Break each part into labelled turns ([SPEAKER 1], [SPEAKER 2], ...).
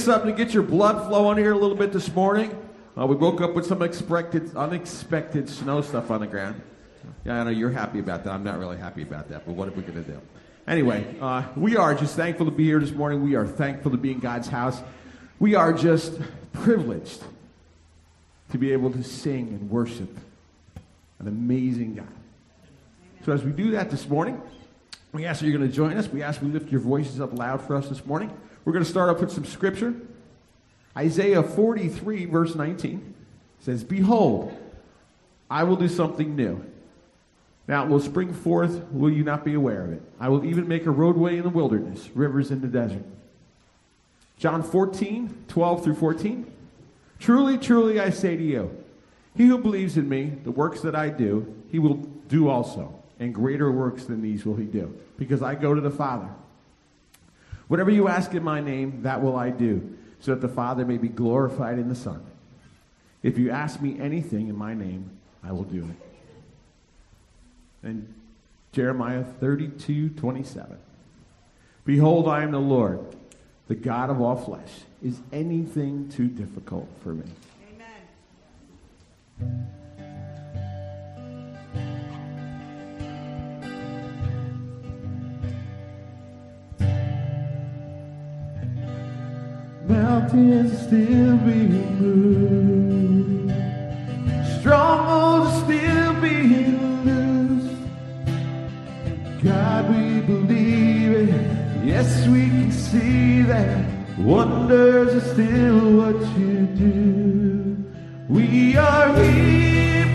[SPEAKER 1] something to get your blood flowing here a little bit this morning. Uh, we woke up with some expected, unexpected snow stuff on the ground. Yeah, I know you're happy about that. I'm not really happy about that, but what are we going to do? Anyway, uh, we are just thankful to be here this morning. We are thankful to be in God's house. We are just privileged to be able to sing and worship an amazing God. So as we do that this morning, we ask that you're going to join us. We ask we lift your voices up loud for us this morning. We're going to start off with some scripture. Isaiah 43, verse 19 says, Behold, I will do something new. Now it will spring forth, will you not be aware of it? I will even make a roadway in the wilderness, rivers in the desert. John 14, 12 through 14. Truly, truly, I say to you, he who believes in me, the works that I do, he will do also. And greater works than these will he do, because I go to the Father. Whatever you ask in my name, that will I do, so that the Father may be glorified in the Son. If you ask me anything in my name, I will do it. And Jeremiah 32, 27. Behold, I am the Lord, the God of all flesh. Is anything too difficult for me? mountains still be moved, strongholds
[SPEAKER 2] still be loosed. God, we believe it. Yes, we can see that wonders are still what you do. We are here.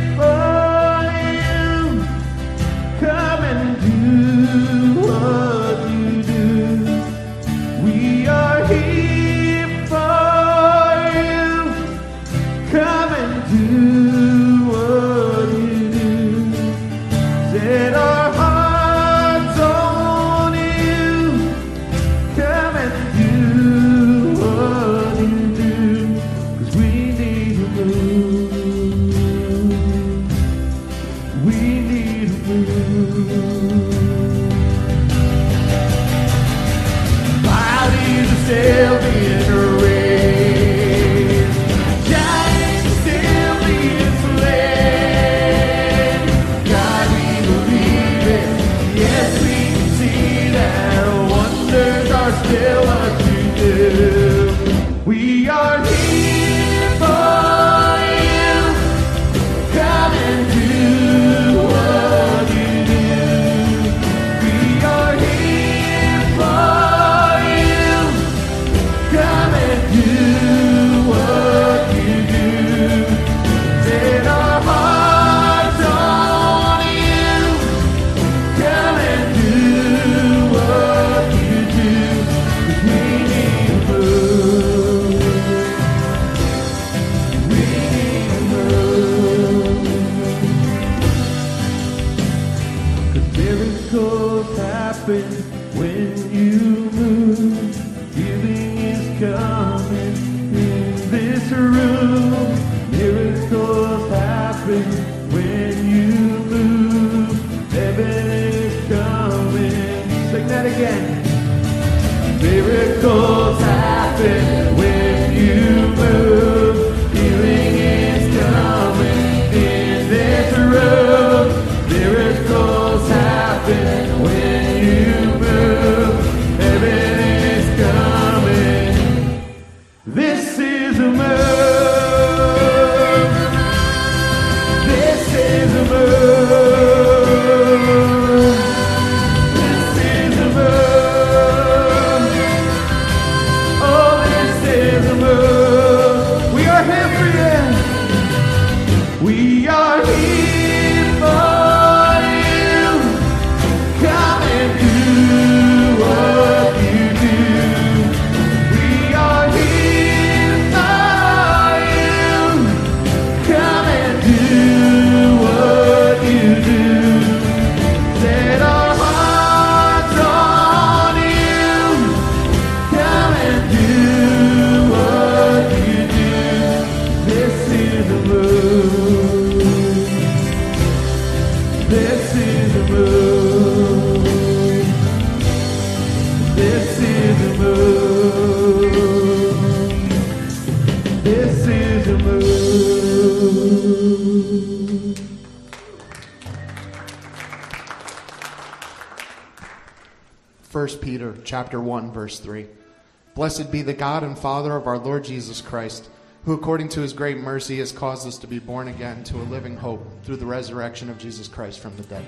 [SPEAKER 3] chapter 1, verse 3. Blessed be the God and Father of our Lord Jesus Christ, who according to his great mercy has caused us to be born again to a living hope through the resurrection of Jesus Christ from the dead.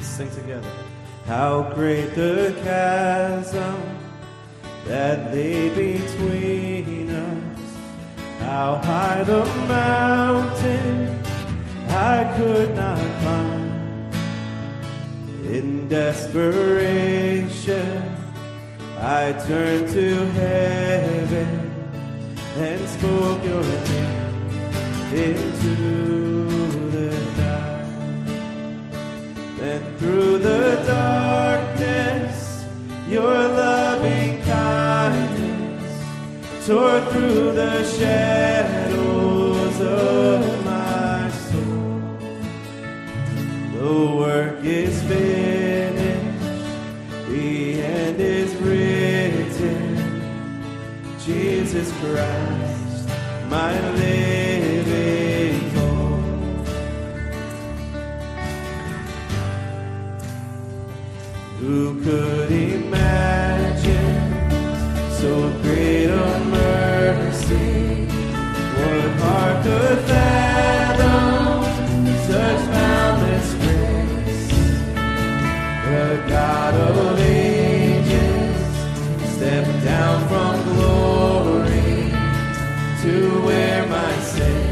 [SPEAKER 2] Sing together. How great the chasm that lay between us. How high the mountain I could not climb. In desperation, I turned to heaven and spoke your name into the night. And through the darkness, your loving silence tore through the shadows of my soul. The work is finished, the end is written. Jesus Christ, my living hope. Who could imagine? So great a mercy, what heart
[SPEAKER 4] could fathom such boundless grace? The God of ages stepped down from glory to where my sin.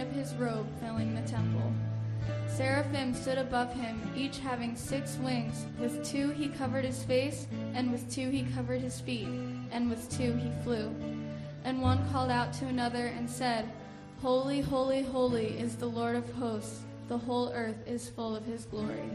[SPEAKER 4] of his
[SPEAKER 5] robe filling the temple. Seraphim stood above him, each having six wings. With two he covered his face, and with two he covered his feet, and with two he flew. And one called out to another and said, Holy, holy, holy is the Lord of hosts. The whole earth is full of his glory.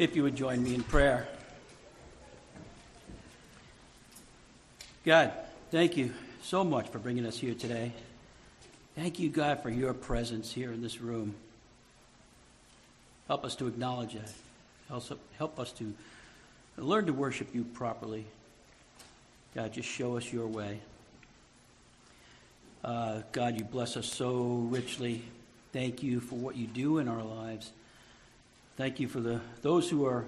[SPEAKER 6] If you would join me in prayer. God, thank you so much for bringing us here today. Thank you, God, for your presence here in this room. Help us to acknowledge that. Help, us to learn to worship you properly. God, just show us your way. Uh, God, you bless us so richly. Thank you for what you do in our lives. Thank you for the those who are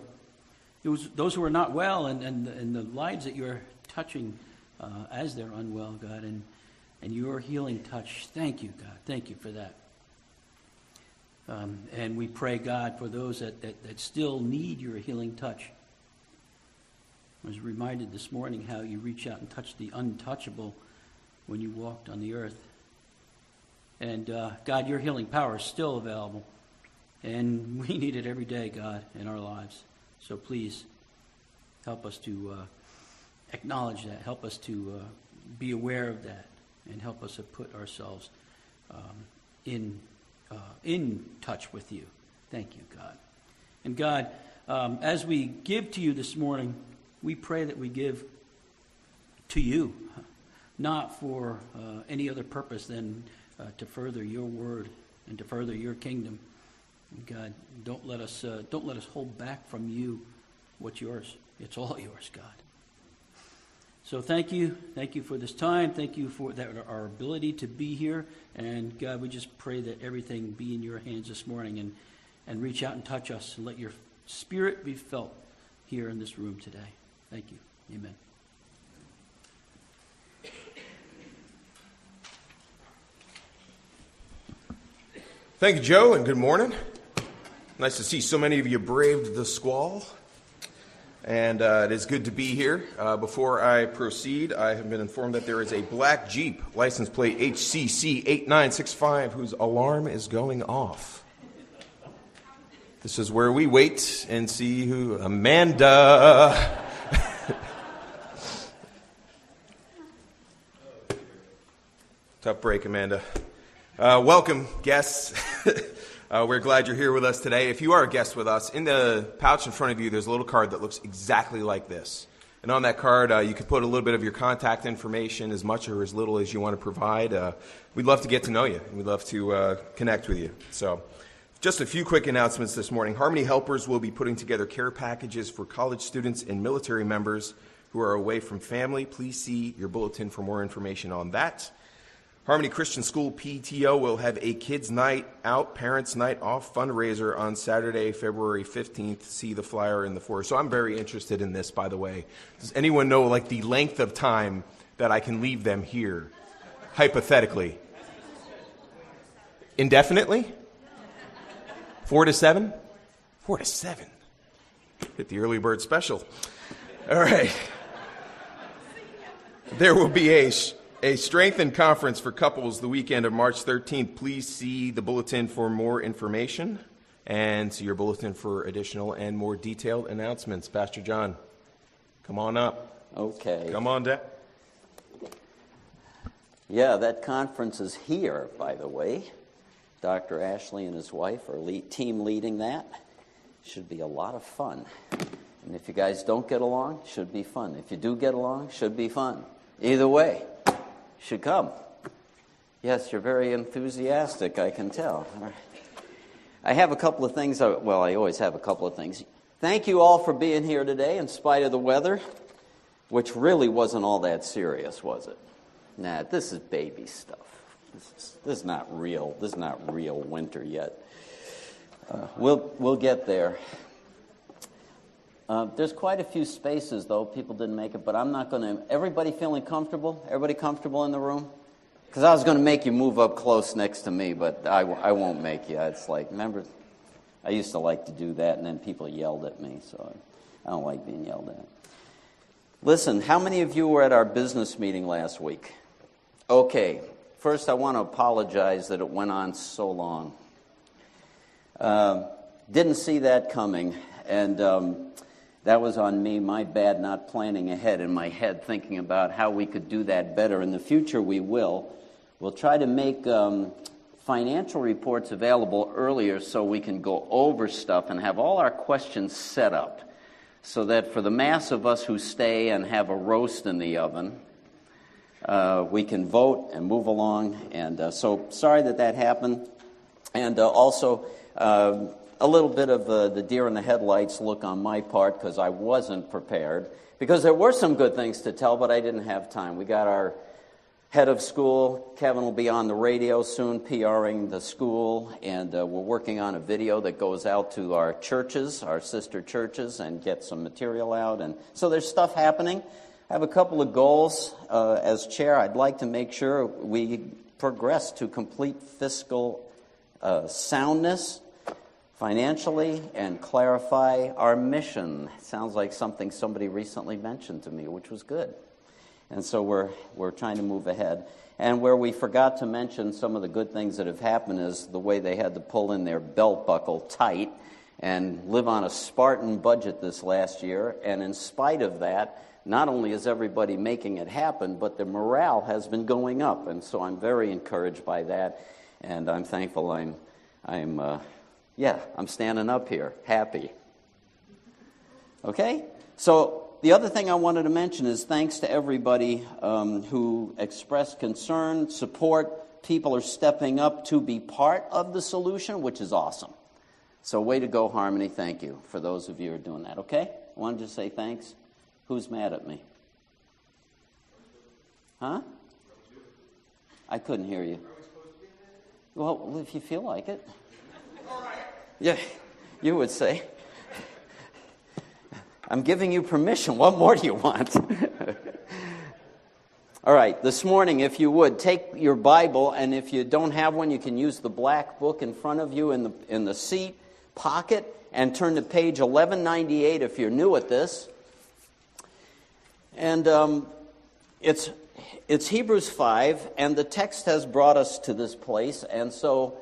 [SPEAKER 6] those, who are not well and, and, and the lives that you're touching uh, as they're unwell, God, and, and your healing touch. Thank you, God. Thank you for that. Um, and we pray, God, for those that, that, that still need your healing touch. I was reminded this morning how you reach out and touch the untouchable when you walked on the earth. And uh, God, your healing power is still available. And we need it every day, God, in our lives. So please help us to uh, acknowledge that. Help us to uh, be aware of that. And help us to put ourselves um, in, uh, in touch with you. Thank you, God. And God, um, as we give to you this morning, we pray that we give to you, not for uh, any other purpose than uh, to further your word and to further your kingdom. God, don't let us uh, don't let us hold back from you what's yours. It's all yours, God. So thank you, thank you for this time. Thank you for that our ability to be here. And God, we just pray that everything be in your hands this morning and and reach out and touch us and let your spirit be felt here in this room today. Thank you. Amen.
[SPEAKER 7] Thank you, Joe, and good morning. Nice to see so many of you braved the squall. And uh, it is good to be here. Uh, before I proceed, I have been informed that there is a black Jeep, license plate HCC 8965, whose alarm is going off. This is where we wait and see who. Amanda! Tough break, Amanda. Uh, welcome, guests. uh, we're glad you're here with us today. If you are a guest with us, in the pouch in front of you, there's a little card that looks exactly like this. And on that card, uh, you can put a little bit of your contact information, as much or as little as you want to provide. Uh, we'd love to get to know you, and we'd love to uh, connect with you. So, just a few quick announcements this morning. Harmony Helpers will be putting together care packages for college students and military members who are away from family. Please see your bulletin for more information on that. Harmony Christian School PTO will have a kids' night out, parents' night off fundraiser on Saturday, February 15th. See the flyer in the foyer. So I'm very interested in this, by the way. Does anyone know like the length of time that I can leave them here, hypothetically? Indefinitely? Four to seven? Four to seven. Hit the early bird special. All right. There will be a a strengthened conference for couples the weekend of March 13th. Please see the bulletin for more information and see your bulletin for additional and more detailed announcements. Pastor John, come on up.
[SPEAKER 8] Okay.
[SPEAKER 7] Come on down.
[SPEAKER 8] Yeah, that conference is here, by the way. Dr. Ashley and his wife are lead, team leading that. Should be a lot of fun. And if you guys don't get along, should be fun. If you do get along, should be fun. Either way, should come. Yes, you're very enthusiastic, I can tell. I have a couple of things. Well, I always have a couple of things. Thank you all for being here today in spite of the weather, which really wasn't all that serious, was it? Nah, this is baby stuff. This is, this is not real. This is not real winter yet. Uh, we'll, we'll get there. Uh, there's quite a few spaces, though. People didn't make it, but I'm not going to. Everybody feeling comfortable? Everybody comfortable in the room? Because I was going to make you move up close next to me, but I, I won't make you. It's like, remember, I used to like to do that, and then people yelled at me, so I, don't like being yelled at. Listen, how many of you were at our business meeting last week? Okay, first I want to apologize that it went on so long. Uh, didn't see that coming, and um, that was on me, my bad, not planning ahead in my head, thinking about how we could do that better. In the future, we will. We'll try to make um, financial reports available earlier so we can go over stuff and have all our questions set up so that for the mass of us who stay and have a roast in the oven, uh, we can vote and move along. And uh, so sorry that that happened. And uh, also, uh, a little bit of uh, the deer in the headlights look on my part because I wasn't prepared. Because there were some good things to tell, but I didn't have time. We got our head of school. Kevin will be on the radio soon, PRing the school, and uh, we're working on a video that goes out to our churches, our sister churches, and get some material out. And so there's stuff happening. I have a couple of goals uh, as chair. I'd like to make sure we progress to complete fiscal uh, soundness financially and clarify our mission. Sounds like something somebody recently mentioned to me, which was good. And so we're, we're trying to move ahead. And where we forgot to mention some of the good things that have happened is the way they had to pull in their belt buckle tight and live on a Spartan budget this last year. And in spite of that, not only is everybody making it happen, but the morale has been going up. And so I'm very encouraged by that. And I'm thankful I'm, I'm uh, yeah, I'm standing up here, happy. Okay? So the other thing I wanted to mention is thanks to everybody um, who expressed concern, support. People are stepping up to be part of the solution, which is awesome. So, way to go, Harmony. Thank you for those of you who are doing that. Okay? I wanted to say thanks. Who's mad at me? Huh? I couldn't hear you. Well, if you feel like it. Yeah, you would say. I'm giving you permission. What more do you want? All right, this morning, if you would, take your Bible, and if you don't have one, you can use the black book in front of you in the, in the seat pocket and turn to page 1198 if you're new at this. And um, it's, it's Hebrews 5, and the text has brought us to this place, and so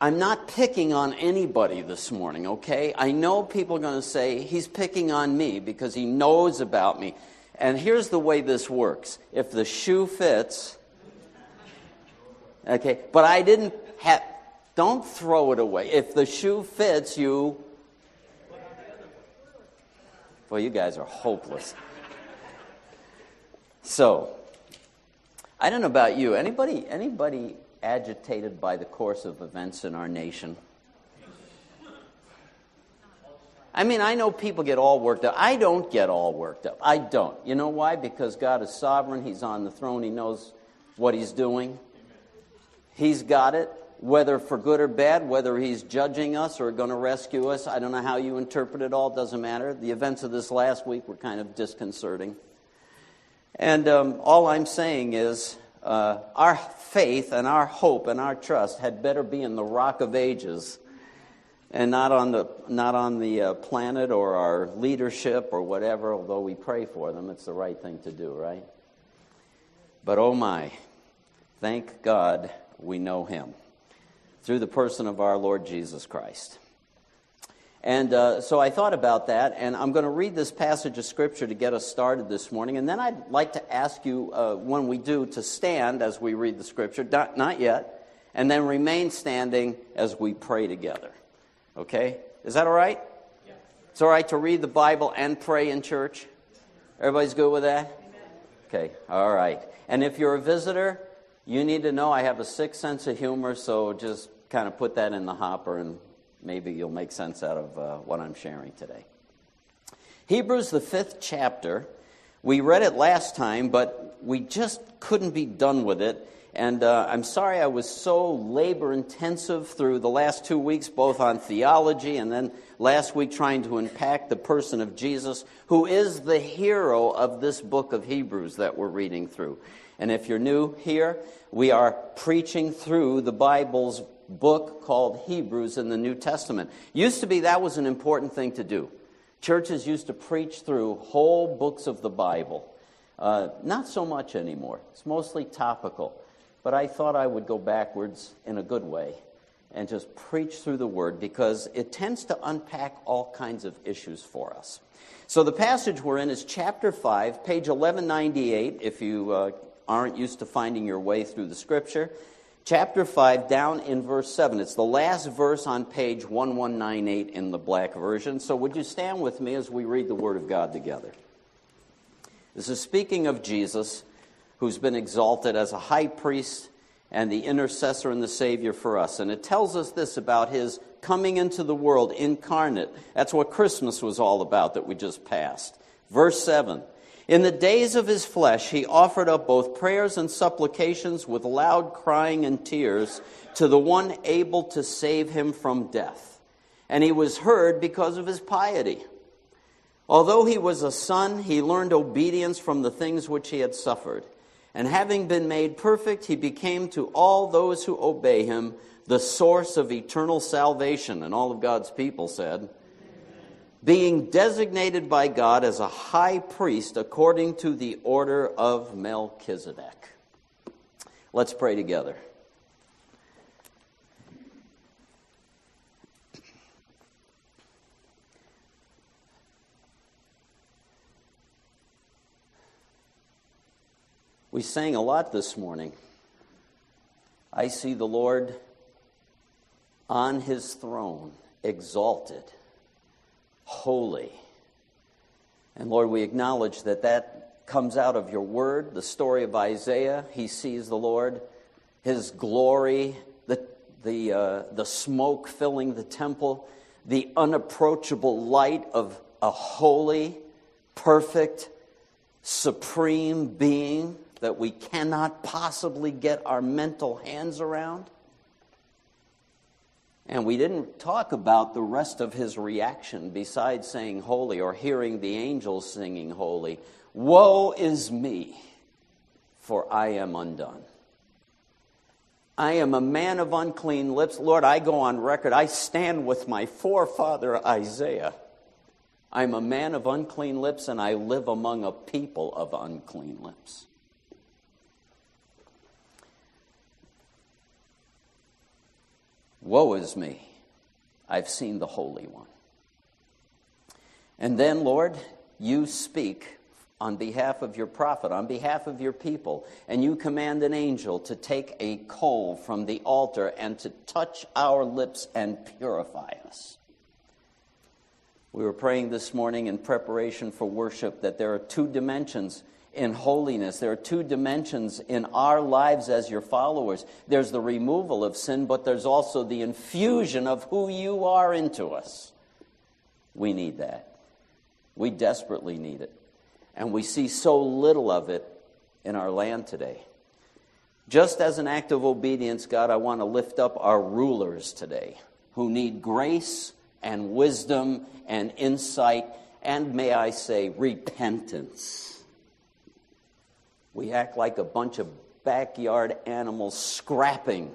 [SPEAKER 8] I'm not picking on anybody this morning, okay? I know people are going to say he's picking on me because he knows about me. And here's the way this works if the shoe fits, okay, but I didn't have, don't throw it away. If the shoe fits, you. Well, you guys are hopeless. So, I don't know about you. Anybody, anybody agitated by the course of events in our nation? I mean, I know people get all worked up. I don't get all worked up. I don't. You know why? Because God is sovereign. He's on the throne. He knows what He's doing. He's got it, whether for good or bad, whether He's judging us or going to rescue us. I don't know how you interpret it all. Doesn't matter. The events of this last week were kind of disconcerting. And um, all I'm saying is uh, our faith and our hope and our trust had better be in the rock of ages and not on the, not on the uh, planet or our leadership or whatever, although we pray for them. It's the right thing to do, right? But oh my, thank God we know him through the person of our Lord Jesus Christ. And uh, so I thought about that, and I'm going to read this passage of Scripture to get us started this morning. And then I'd like to ask you, uh, when we do, to stand as we read the Scripture. Not, not yet. And then remain standing as we pray together. Okay? Is that all right? Yeah. It's all right to read the Bible and pray in church? Everybody's good with that? Okay, all right. And if you're a visitor, you need to know I have a sick sense of humor, so just kind of put that in the hopper and maybe you'll make sense out of uh, what I'm sharing today. Hebrews, the fifth chapter. We read it last time, but we just couldn't be done with it. And uh, I'm sorry I was so labor intensive through the last two weeks, both on theology and then last week trying to unpack the person of Jesus, who is the hero of this book of Hebrews that we're reading through. And if you're new here, we are preaching through the Bible's book called Hebrews in the New Testament. Used to be that was an important thing to do. Churches used to preach through whole books of the Bible. Uh, not so much anymore. It's mostly topical. But I thought I would go backwards in a good way and just preach through the Word because it tends to unpack all kinds of issues for us. So the passage we're in is chapter 5, page 1198, if you uh, aren't used to finding your way through the Scripture chapter 5, down in verse 7. It's the last verse on page 1198 in the black version. So, would you stand with me as we read the Word of God together? This is speaking of Jesus, who's been exalted as a high priest and the intercessor and the Savior for us. And it tells us this about his coming into the world incarnate. That's what Christmas was all about that we just passed. Verse 7 In the days of his flesh, he offered up both prayers and supplications with loud crying and tears to the one able to save him from death. And he was heard because of his piety. Although he was a son, he learned obedience from the things which he had suffered. And having been made perfect, he became to all those who obey him the source of eternal salvation. And all of God's people said, being designated by God as a high priest according to the order of Melchizedek. Let's pray together. We sang a lot this morning. I see the Lord on his throne, exalted, holy. And Lord, we acknowledge that that comes out of your word, the story of Isaiah. He sees the Lord, his glory, the, the, uh, the smoke filling the temple, the unapproachable light of a holy, perfect, supreme being that we cannot possibly get our mental hands around. And we didn't talk about the rest of his reaction besides saying holy or hearing the angels singing holy. Woe is me, for I am undone. I am a man of unclean lips. Lord, I go on record. I stand with my forefather Isaiah. I'm a man of unclean lips, and I live among a people of unclean lips. Woe is me, I've seen the Holy One. And then, Lord, you speak on behalf of your prophet, on behalf of your people, and you command an angel to take a coal from the altar and to touch our lips and purify us. We were praying this morning in preparation for worship that there are two dimensions in holiness. There are two dimensions in our lives as your followers there's the removal of sin, but there's also the infusion of who you are into us. We need that. We desperately need it. And we see so little of it in our land today. Just as an act of obedience, God, I want to lift up our rulers today who need grace and wisdom and insight and, may I say, repentance. We act like a bunch of backyard animals scrapping,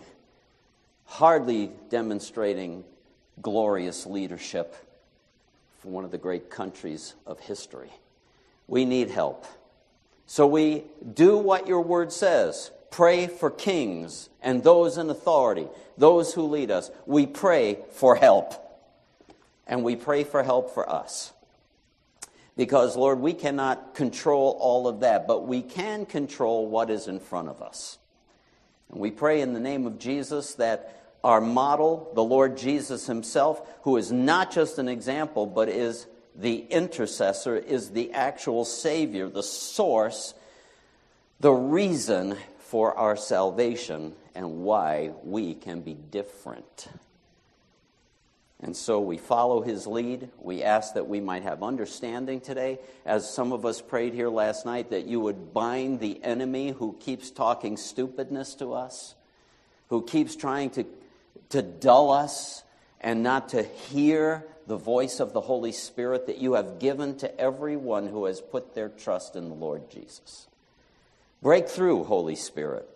[SPEAKER 8] hardly demonstrating glorious leadership for one of the great countries of history. We need help. So we do what your word says. Pray for kings and those in authority, those who lead us. We pray for help. And we pray for help for us. Because, Lord, we cannot control all of that, but we can control what is in front of us. And we pray in the name of Jesus that our model, the Lord Jesus Himself, who is not just an example, but is the intercessor, is the actual Savior, the source, the reason for our salvation, and why we can be different. And so we follow his lead. We ask that we might have understanding today, as some of us prayed here last night, that you would bind the enemy who keeps talking stupidness to us, who keeps trying to, to dull us and not to hear the voice of the Holy Spirit that you have given to everyone who has put their trust in the Lord Jesus. Break through, Holy Spirit.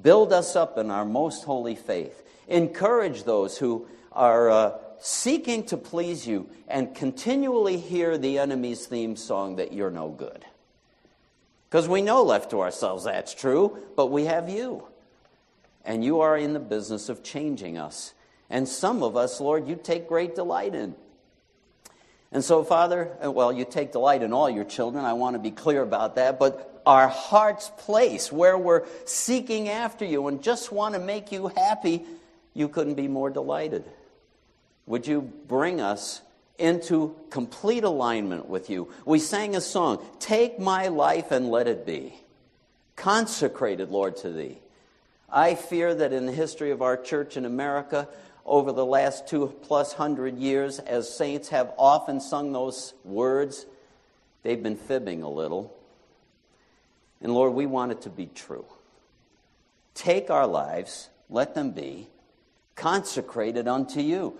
[SPEAKER 8] Build us up in our most holy faith. Encourage those who are. Uh, seeking to please you and continually hear the enemy's theme song that you're no good. Because we know left to ourselves that's true, but we have you. And you are in the business of changing us. And some of us, Lord, you take great delight in. And so, Father, well, you take delight in all your children. I want to be clear about that. But our heart's place, where we're seeking after you and just want to make you happy, you couldn't be more delighted. Would you bring us into complete alignment with you? We sang a song, Take my life and let it be. Consecrated, Lord, to thee. I fear that in the history of our church in America, over the last two plus hundred years, as saints have often sung those words, they've been fibbing a little. And Lord, we want it to be true. Take our lives, let them be consecrated unto you.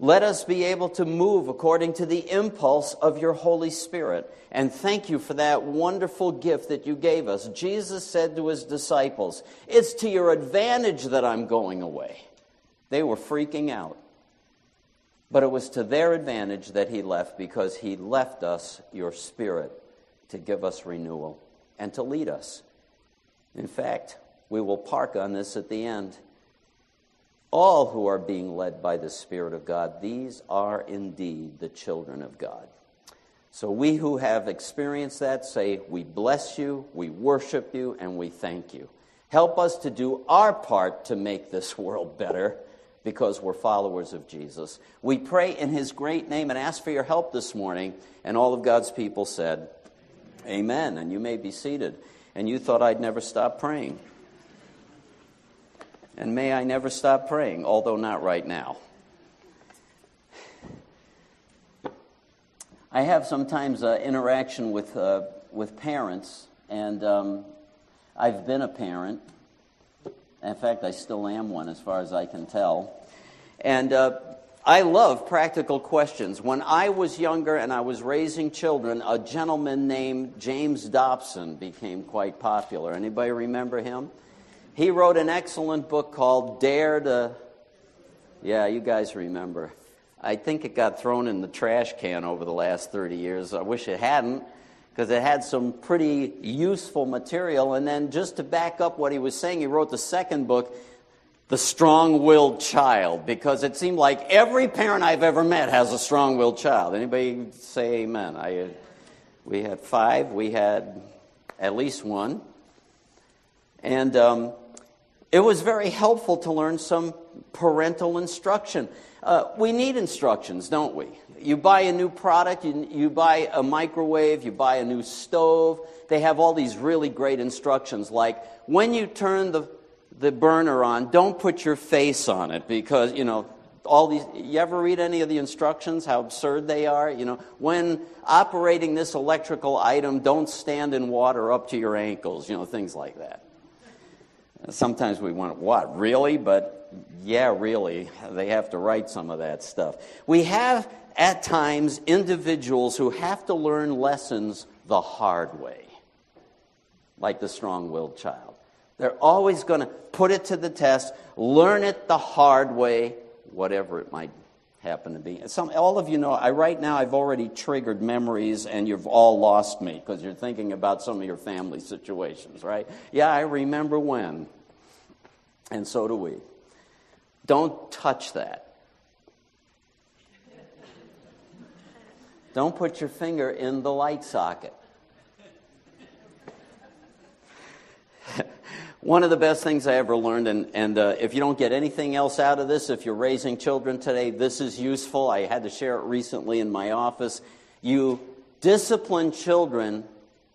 [SPEAKER 8] Let us be able to move according to the impulse of your Holy Spirit. And thank you for that wonderful gift that you gave us. Jesus said to his disciples, It's to your advantage that I'm going away. They were freaking out. But it was to their advantage that he left because he left us your spirit to give us renewal and to lead us. In fact, we will park on this at the end. All who are being led by the Spirit of God, these are indeed the children of God. So we who have experienced that say, We bless you, we worship you, and we thank you. Help us to do our part to make this world better because we're followers of Jesus. We pray in his great name and ask for your help this morning. And all of God's people said, Amen. And you may be seated. And you thought I'd never stop praying. And may I never stop praying, although not right now. I have sometimes uh, interaction with, uh, with parents, and um, I've been a parent. In fact, I still am one as far as I can tell. And uh, I love practical questions. When I was younger and I was raising children, a gentleman named James Dobson became quite popular. Anybody remember him? He wrote an excellent book called Dare to. Yeah, you guys remember. I think it got thrown in the trash can over the last 30 years. I wish it hadn't, because it had some pretty useful material. And then, just to back up what he was saying, he wrote the second book, The Strong Willed Child, because it seemed like every parent I've ever met has a strong willed child. Anybody say amen? I, we had five, we had at least one. And um, it was very helpful to learn some parental instruction. Uh, we need instructions, don't we? You buy a new product, you, you buy a microwave, you buy a new stove. They have all these really great instructions, like when you turn the, the burner on, don't put your face on it because, you know, all these you ever read any of the instructions how absurd they are you know when operating this electrical item don't stand in water up to your ankles you know things like that Sometimes we want, what, really? But yeah, really. They have to write some of that stuff. We have, at times, individuals who have to learn lessons the hard way, like the strong willed child. They're always going to put it to the test, learn it the hard way, whatever it might happen to be. Some, all of you know, I right now I've already triggered memories, and you've all lost me because you're thinking about some of your family situations, right? Yeah, I remember when, and so do we. Don't touch that. Don't put your finger in the light socket. One of the best things I ever learned, and, and uh, if you don't get anything else out of this, if you're raising children today, this is useful. I had to share it recently in my office. You discipline children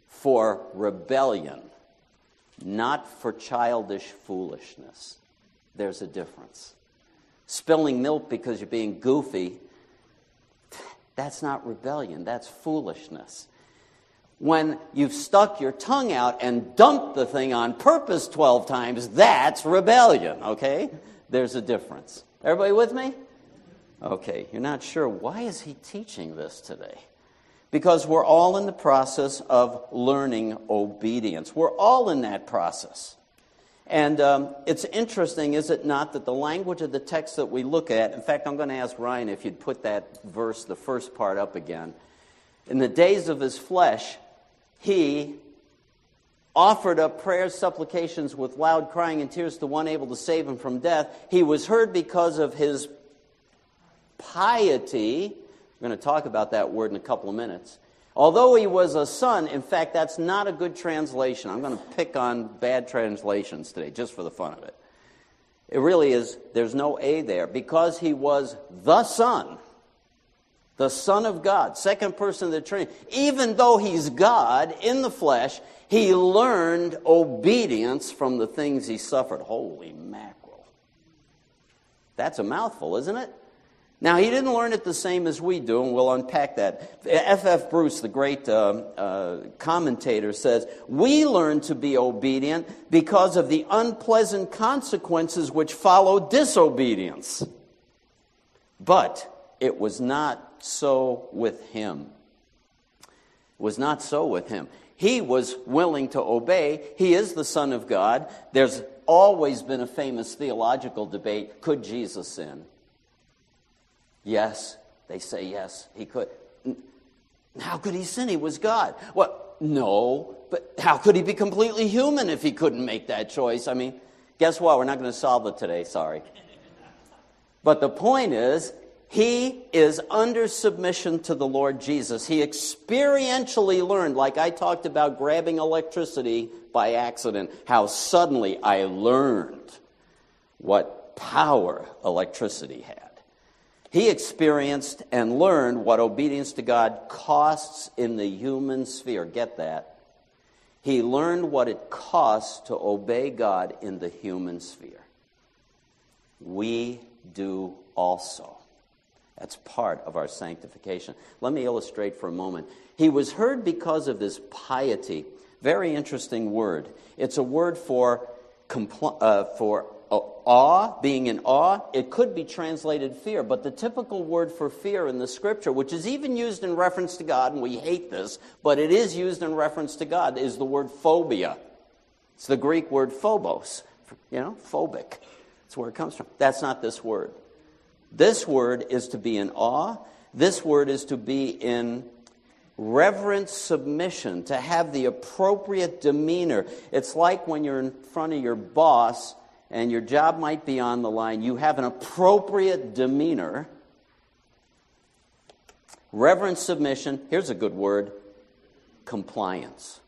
[SPEAKER 8] for rebellion, not for childish foolishness. There's a difference. Spilling milk because you're being goofy, that's not rebellion, that's foolishness when you've stuck your tongue out and dumped the thing on purpose 12 times, that's rebellion, okay? There's a difference. Everybody with me? Okay, you're not sure. Why is he teaching this today? Because we're all in the process of learning obedience. We're all in that process. And um, it's interesting, is it not, that the language of the text that we look at, in fact, I'm going to ask Ryan if you'd put that verse, the first part, up again. In the days of his flesh, he offered up prayers, supplications with loud crying and tears to one able to save him from death. He was heard because of his piety. We're going to talk about that word in a couple of minutes. Although he was a son, in fact, that's not a good translation. I'm going to pick on bad translations today just for the fun of it. It really is, there's no A there. Because he was the son, the Son of God, second person of the Trinity, even though he's God in the flesh, He learned obedience from the things he suffered. Holy mackerel. That's a mouthful, isn't it? Now, he didn't learn it the same as we do, and we'll unpack that. F. F. Bruce, the great uh, uh, commentator, says, We learn to be obedient because of the unpleasant consequences which follow disobedience. But it was not so with him. It was not so with him. He was willing to obey. He is the Son of God. There's always been a famous theological debate could Jesus sin? Yes. They say yes, he could. How could he sin? He was God. Well, no, but how could he be completely human if he couldn't make that choice? I mean, guess what? We're not going to solve it today, sorry. But the point is, he is under submission to the Lord Jesus. He experientially learned, like I talked about grabbing electricity by accident, how suddenly I learned what power electricity had. He experienced and learned what obedience to God costs in the human sphere. Get that? He learned what it costs to obey God in the human sphere. We do also. That's part of our sanctification. Let me illustrate for a moment. He was heard because of his piety. Very interesting word. It's a word for, compl- uh, for awe, being in awe, it could be translated fear, but the typical word for fear in the scripture, which is even used in reference to God, and we hate this, but it is used in reference to God, is the word phobia. It's the Greek word phobos, you know, phobic. That's where it comes from. That's not this word. This word is to be in awe. This word is to be in reverent submission, to have the appropriate demeanor. It's like when you're in front of your boss and your job might be on the line, you have an appropriate demeanor, reverent submission. Here's a good word compliance.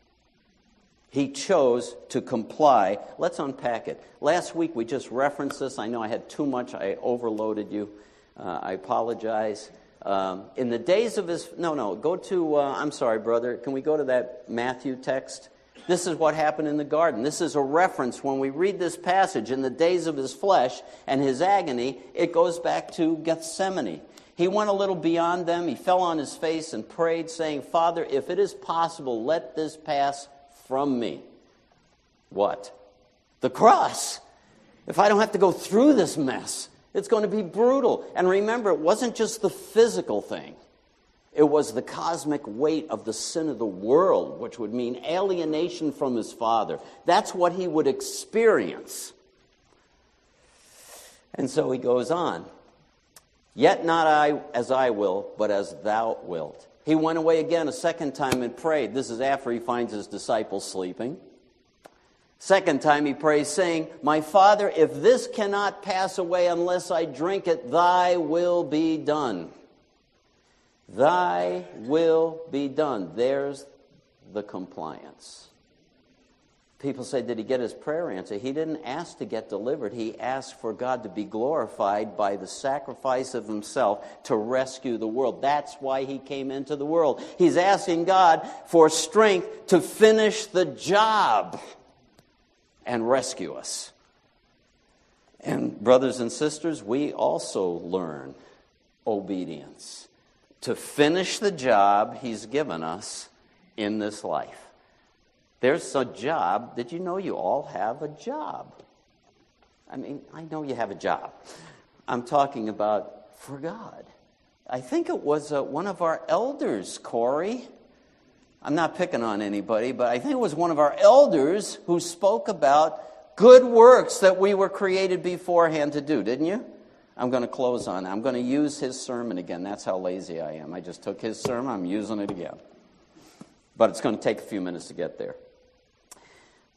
[SPEAKER 8] He chose to comply. Let's unpack it. Last week we just referenced this. I know I had too much, I overloaded you. Uh, I apologize. Um, in the days of his, no, no, go to, uh, I'm sorry, brother, can we go to that Matthew text? This is what happened in the garden. This is a reference when we read this passage in the days of his flesh and his agony, it goes back to Gethsemane. He went a little beyond them. He fell on his face and prayed, saying, Father, if it is possible, let this pass from me. What? The cross. If I don't have to go through this mess, it's going to be brutal. And remember, it wasn't just the physical thing. It was the cosmic weight of the sin of the world, which would mean alienation from his Father. That's what he would experience. And so he goes on. Yet not I as I will, but as thou wilt. He went away again a second time and prayed. This is after he finds his disciples sleeping. Second time he prays, saying, My Father, if this cannot pass away unless I drink it, thy will be done. Thy will be done. There's the compliance. People say, Did he get his prayer answered? He didn't ask to get delivered. He asked for God to be glorified by the sacrifice of himself to rescue the world. That's why he came into the world. He's asking God for strength to finish the job and rescue us. And, brothers and sisters, we also learn obedience to finish the job He's given us in this life. There's a job. Did you know you all have a job? I mean, I know you have a job. I'm talking about for God. I think it was uh, one of our elders, Corey. I'm not picking on anybody, but I think it was one of our elders who spoke about good works that we were created beforehand to do, didn't you? I'm going to close on. I'm going to use his sermon again. That's how lazy I am. I just took his sermon, I'm using it again. But it's going to take a few minutes to get there.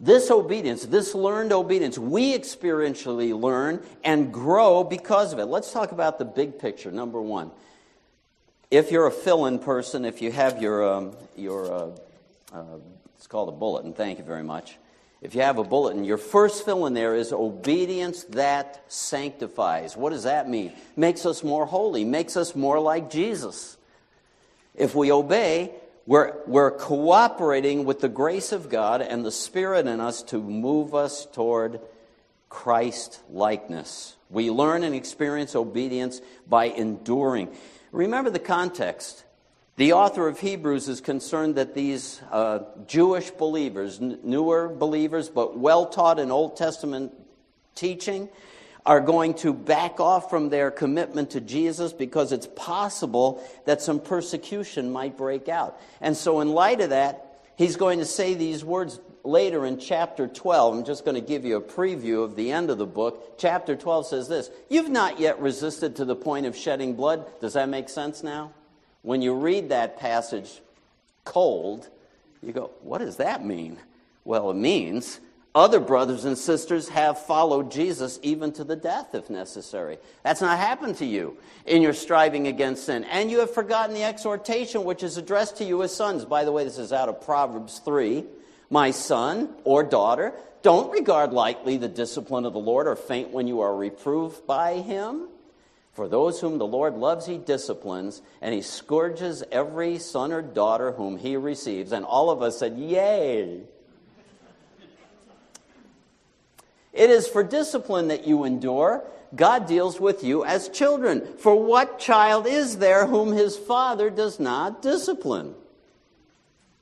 [SPEAKER 8] This obedience, this learned obedience, we experientially learn and grow because of it. Let's talk about the big picture, number one. If you're a fill in person, if you have your, um, your uh, uh, it's called a bulletin, thank you very much if you have a bulletin, your first fill in there is obedience that sanctifies. What does that mean? Makes us more holy, makes us more like Jesus. If we obey, We're, we're cooperating with the grace of God and the Spirit in us to move us toward Christ likeness. We learn and experience obedience by enduring. Remember the context. The author of Hebrews is concerned that these uh, Jewish believers, n- newer believers, but well taught in Old Testament teaching, are going to back off from their commitment to Jesus because it's possible that some persecution might break out. And so, in light of that, he's going to say these words later in chapter 12. I'm just going to give you a preview of the end of the book. Chapter 12 says this You've not yet resisted to the point of shedding blood. Does that make sense now? When you read that passage cold, you go, What does that mean? Well, it means other brothers and sisters have followed Jesus even to the death if necessary. That's not happened to you in your striving against sin. And you have forgotten the exhortation which is addressed to you as sons. By the way, this is out of Proverbs 3. My son or daughter, don't regard lightly the discipline of the Lord or faint when you are reproved by him. For those whom the Lord loves, he disciplines, and he scourges every son or daughter whom he receives. And all of us said, Yay! It is for discipline that you endure. God deals with you as children. For what child is there whom his father does not discipline?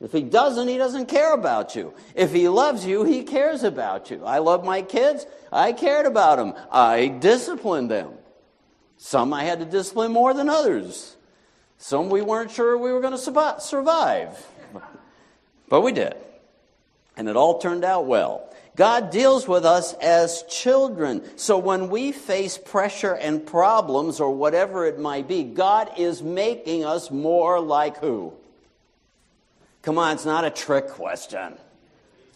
[SPEAKER 8] If he doesn't, he doesn't care about you. If he loves you, he cares about you. I love my kids. I cared about them. I disciplined them. Some I had to discipline more than others. Some we weren't sure we were going to survive. But we did. And it all turned out well. God deals with us as children. So when we face pressure and problems or whatever it might be, God is making us more like who? Come on, it's not a trick question.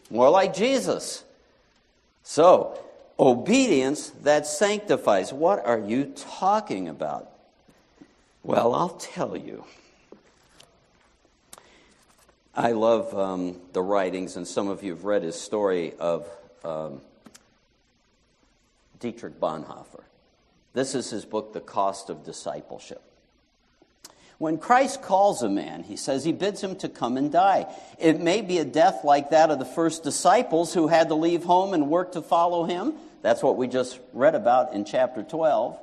[SPEAKER 8] More like Jesus. So, obedience that sanctifies. What are you talking about? Well, I'll tell you. I love um, the writings, and some of you have read his story of um, Dietrich Bonhoeffer. This is his book, The Cost of Discipleship. When Christ calls a man, he says he bids him to come and die. It may be a death like that of the first disciples who had to leave home and work to follow him. That's what we just read about in chapter 12.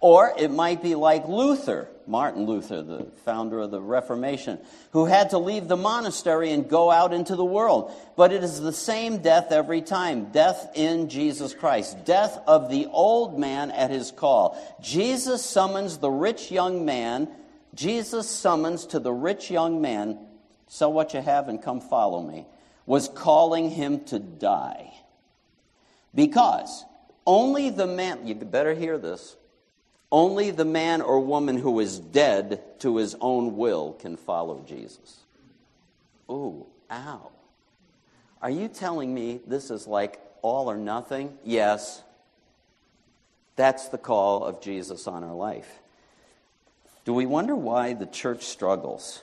[SPEAKER 8] Or it might be like Luther, Martin Luther, the founder of the Reformation, who had to leave the monastery and go out into the world. But it is the same death every time death in Jesus Christ, death of the old man at his call. Jesus summons the rich young man, Jesus summons to the rich young man, sell what you have and come follow me, was calling him to die. Because only the man, you better hear this only the man or woman who is dead to his own will can follow Jesus. Ooh, ow. Are you telling me this is like all or nothing? Yes. That's the call of Jesus on our life. Do we wonder why the church struggles?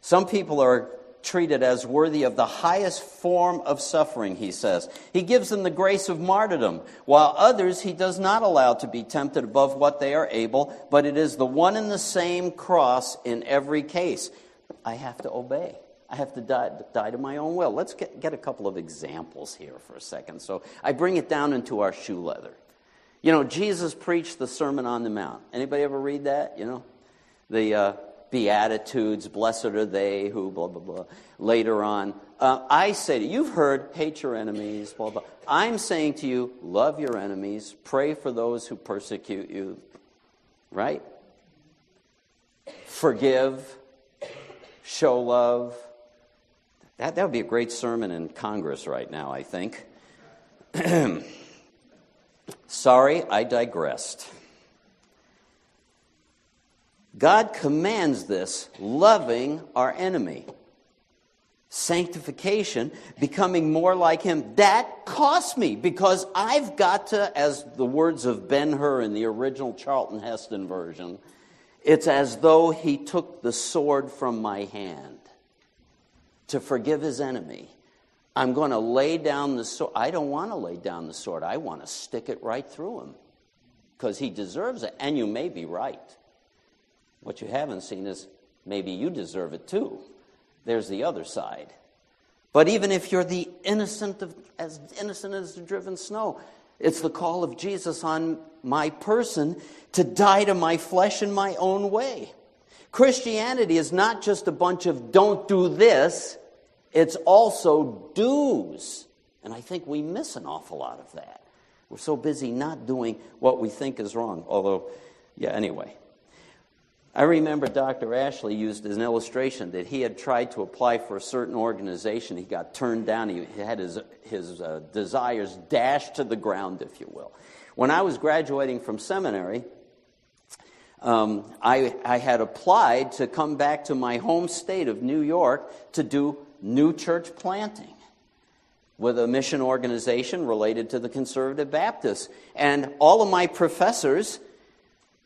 [SPEAKER 8] Some people are treated as worthy of the highest form of suffering, he says. He gives them the grace of martyrdom, while others he does not allow to be tempted above what they are able, but it is the one and the same cross in every case. I have to obey. I have to die, die to my own will. Let's get, get a couple of examples here for a second. So I bring it down into our shoe leather. You know, Jesus preached the Sermon on the Mount. Anybody ever read that? You know, the uh, Beatitudes, blessed are they who, blah, blah, blah, later on. Uh, I say to you, you've heard, hate your enemies, blah, blah. I'm saying to you, love your enemies, pray for those who persecute you, right? Forgive, show love. That, that would be a great sermon in Congress right now, I think. Sorry, I digressed. God commands this, loving our enemy. Sanctification, becoming more like Him. That costs me because I've got to, as the words of Ben Hur in the original Charlton Heston version, it's as though He took the sword from my hand to forgive His enemy. I'm going to lay down the sword. I don't want to lay down the sword. I want to stick it right through him because he deserves it. And you may be right. What you haven't seen is maybe you deserve it too. There's the other side. But even if you're the innocent of, as innocent as the driven snow, it's the call of Jesus on my person to die to my flesh in my own way. Christianity is not just a bunch of don't do this, it's also do's. And I think we miss an awful lot of that. We're so busy not doing what we think is wrong. Although, yeah, anyway. I remember Dr. Ashley used as an illustration that he had tried to apply for a certain organization. He got turned down. He had his, his uh, desires dashed to the ground, if you will. When I was graduating from seminary, um, I, I had applied to come back to my home state of New York to do new church planting with a mission organization related to the Conservative Baptists. And all of my professors,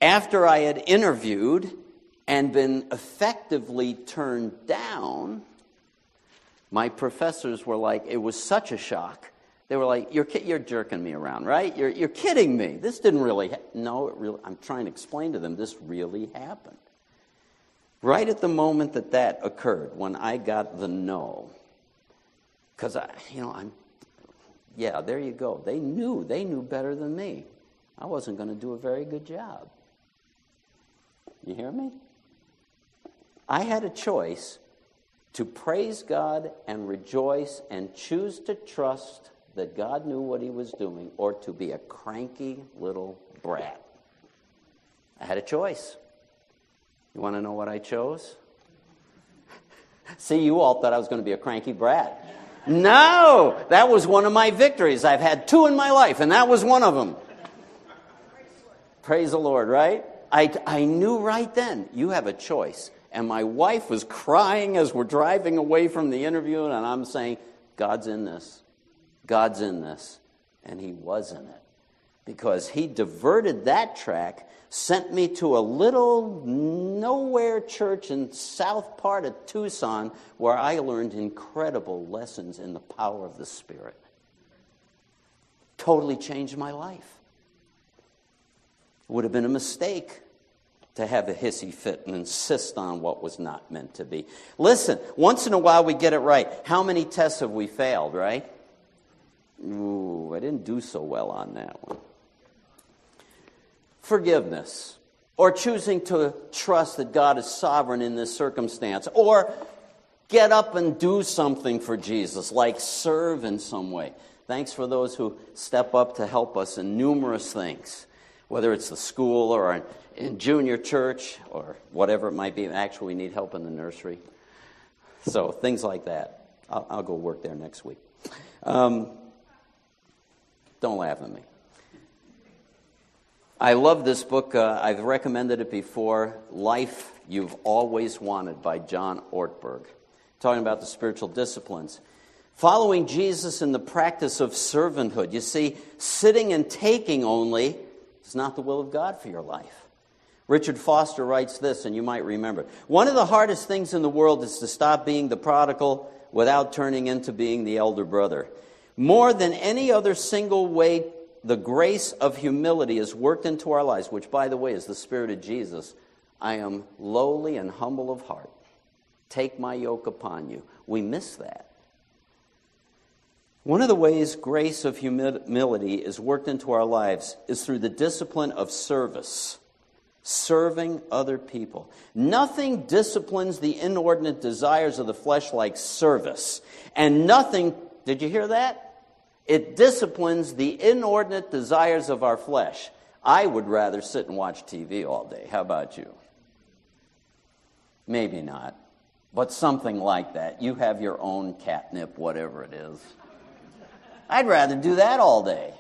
[SPEAKER 8] after I had interviewed and been effectively turned down, my professors were like, it was such a shock. They were like, you're, you're jerking me around, right? You're, you're kidding me. This didn't really, ha-. no, it really, I'm trying to explain to them, this really happened. Right at the moment that that occurred, when I got the no, because I, you know, I'm, yeah, there you go. They knew, they knew better than me. I wasn't going to do a very good job. You hear me? I had a choice to praise God and rejoice and choose to trust that God knew what he was doing or to be a cranky little brat. I had a choice. You want to know what I chose? See, you all thought I was going to be a cranky brat. No, that was one of my victories. I've had two in my life, and that was one of them. Praise the Lord, right? I, I knew right then, you have a choice. And my wife was crying as we're driving away from the interview, and I'm saying, God's in this. God's in this. And He was in it. Because He diverted that track sent me to a little nowhere church in south part of Tucson where I learned incredible lessons in the power of the Spirit. Totally changed my life. Would have been a mistake to have a hissy fit and insist on what was not meant to be. Listen, once in a while we get it right. How many tests have we failed, right? Ooh, I didn't do so well on that one forgiveness, or choosing to trust that God is sovereign in this circumstance, or get up and do something for Jesus, like serve in some way. Thanks for those who step up to help us in numerous things, whether it's the school or in junior church or whatever it might be. Actually, we need help in the nursery. So, things like that. I'll, I'll go work there next week. Um, don't laugh at me. I love this book. Uh, I've recommended it before Life You've Always Wanted by John Ortberg, talking about the spiritual disciplines. Following Jesus in the practice of servanthood. You see, sitting and taking only is not the will of God for your life. Richard Foster writes this, and you might remember. One of the hardest things in the world is to stop being the prodigal without turning into being the elder brother. More than any other single way the grace of humility is worked into our lives, which, by the way, is the Spirit of Jesus. I am lowly and humble of heart. Take my yoke upon you. We miss that. One of the ways grace of humility is worked into our lives is through the discipline of service, serving other people. Nothing disciplines the inordinate desires of the flesh like service. And nothing, did you hear that? It disciplines the inordinate desires of our flesh. I would rather sit and watch TV all day. How about you? Maybe not, but something like that. You have your own catnip, whatever it is. I'd rather do that all day.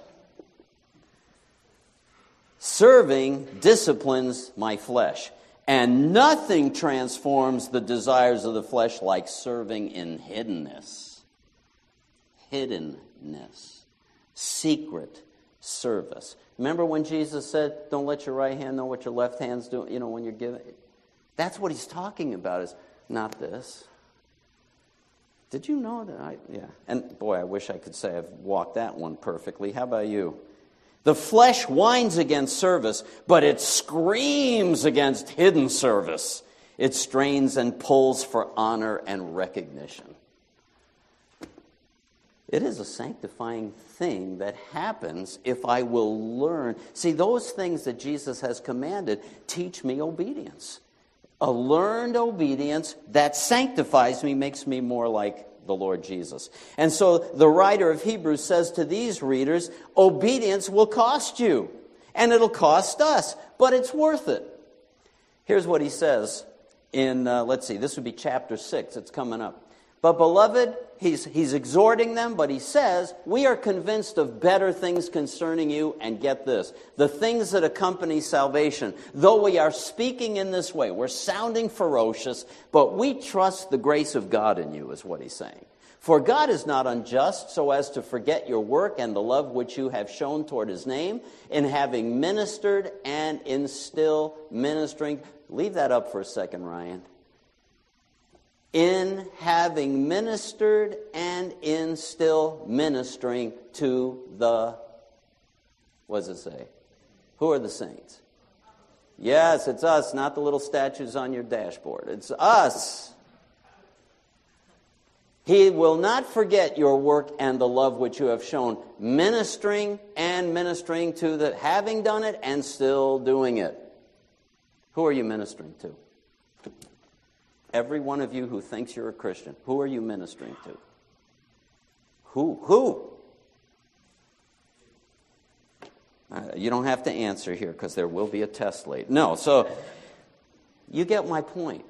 [SPEAKER 8] Serving disciplines my flesh, and nothing transforms the desires of the flesh like serving in hiddenness. Hiddenness. secret service. Remember when Jesus said, Don't let your right hand know what your left hand's doing, you know, when you're giving? That's what he's talking about, is not this. Did you know that I, yeah. And boy, I wish I could say I've walked that one perfectly. How about you? The flesh whines against service, but it screams against hidden service. It strains and pulls for honor and recognition. It is a sanctifying thing that happens if I will learn. See, those things that Jesus has commanded teach me obedience. A learned obedience that sanctifies me makes me more like the Lord Jesus. And so the writer of Hebrews says to these readers, obedience will cost you, and it'll cost us, but it's worth it. Here's what he says in, uh, let's see, this would be chapter 6, it's coming up. But, beloved, he's, he's exhorting them, but he says, We are convinced of better things concerning you, and get this the things that accompany salvation. Though we are speaking in this way, we're sounding ferocious, but we trust the grace of God in you, is what he's saying. For God is not unjust so as to forget your work and the love which you have shown toward his name in having ministered and in still ministering. Leave that up for a second, Ryan in having ministered and in still ministering to the, what does it say? Who are the saints? Yes, it's us, not the little statues on your dashboard. It's us. He will not forget your work and the love which you have shown, ministering and ministering to the, having done it and still doing it. Who are you ministering to? Every one of you who thinks you're a Christian, who are you ministering to? Who? Who? Uh, you don't have to answer here because there will be a test late. No, so you get my point.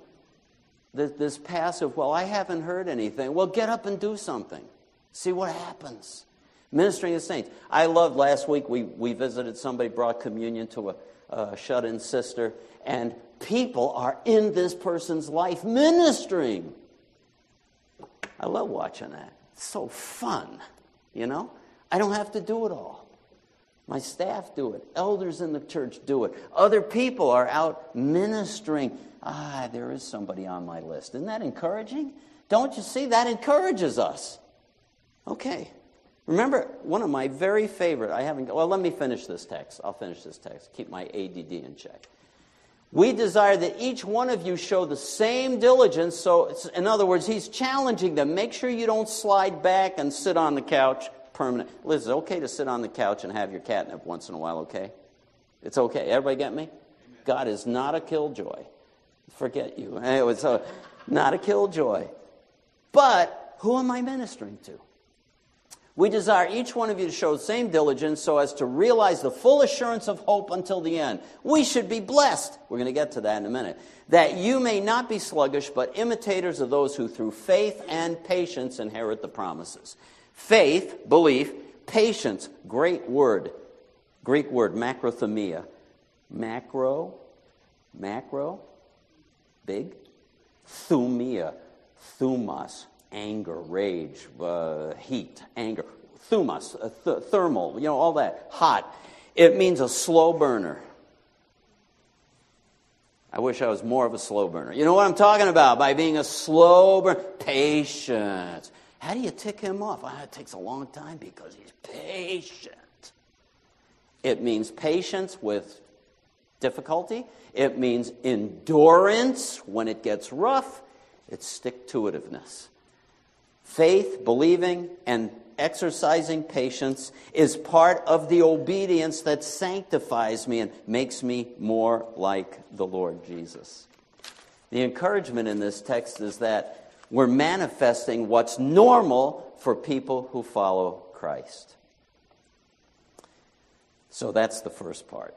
[SPEAKER 8] This, this passive, well, I haven't heard anything. Well, get up and do something. See what happens. Ministering to saints. I loved last week, we, we visited somebody, brought communion to a, a shut in sister, and people are in this person's life ministering. I love watching that. It's so fun, you know? I don't have to do it all. My staff do it. Elders in the church do it. Other people are out ministering. Ah, there is somebody on my list. Isn't that encouraging? Don't you see? That encourages us. Okay. Remember, one of my very favorite, I haven't, well, let me finish this text. I'll finish this text. Keep my ADD in check. We desire that each one of you show the same diligence. So, in other words, he's challenging them. Make sure you don't slide back and sit on the couch permanent. Liz, it's okay to sit on the couch and have your catnip once in a while, okay? It's okay. Everybody get me? God is not a killjoy. Forget you. Anyway, so not a killjoy. But who am I ministering to? We desire each one of you to show the same diligence so as to realize the full assurance of hope until the end. We should be blessed. We're going to get to that in a minute. That you may not be sluggish, but imitators of those who through faith and patience inherit the promises. Faith, belief, patience, great word. Greek word, makrothumia. Macro, macro, big. Thumia, thumos, anger, rage, uh, heat, anger. Thumos, uh, th- thermal, you know, all that. Hot. It means a slow burner. I wish I was more of a slow burner. You know what I'm talking about by being a slow burner? Patience. How do you tick him off? Ah, it takes a long time because he's patient. It means patience with difficulty. It means endurance when it gets rough. It's stick to itiveness. Faith, believing, and exercising patience is part of the obedience that sanctifies me and makes me more like the Lord Jesus. The encouragement in this text is that we're manifesting what's normal for people who follow Christ. So that's the first part.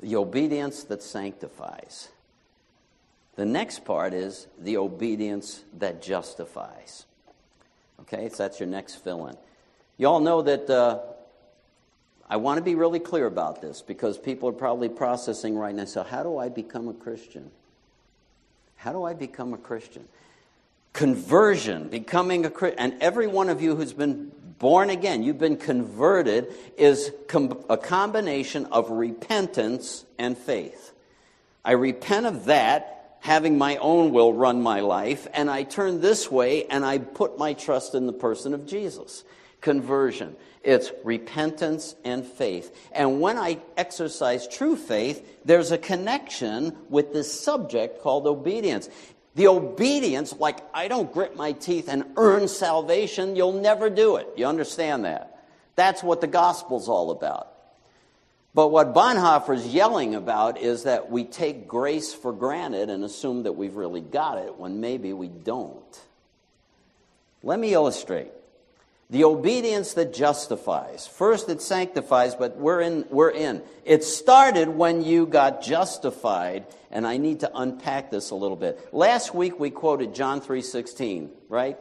[SPEAKER 8] The obedience that sanctifies. The next part is the obedience that justifies. Okay, so that's your next fill in. You all know that uh, I want to be really clear about this because people are probably processing right now. So, how do I become a Christian? How do I become a Christian? Conversion, becoming a Christian, and every one of you who's been born again, you've been converted, is com- a combination of repentance and faith. I repent of that having my own will run my life, and I turn this way and I put my trust in the person of Jesus. conversion. It's repentance and faith. And when I exercise true faith, there's a connection with this subject called obedience. The obedience, like I don't grit my teeth and earn salvation, you'll never do it. You understand that? That's what the gospel's all about. But what Bonhoeffer's yelling about is that we take grace for granted and assume that we've really got it when maybe we don't. Let me illustrate. The obedience that justifies. First it sanctifies, but we're in, we're in. It started when you got justified, and I need to unpack this a little bit. Last week we quoted John 3.16, right?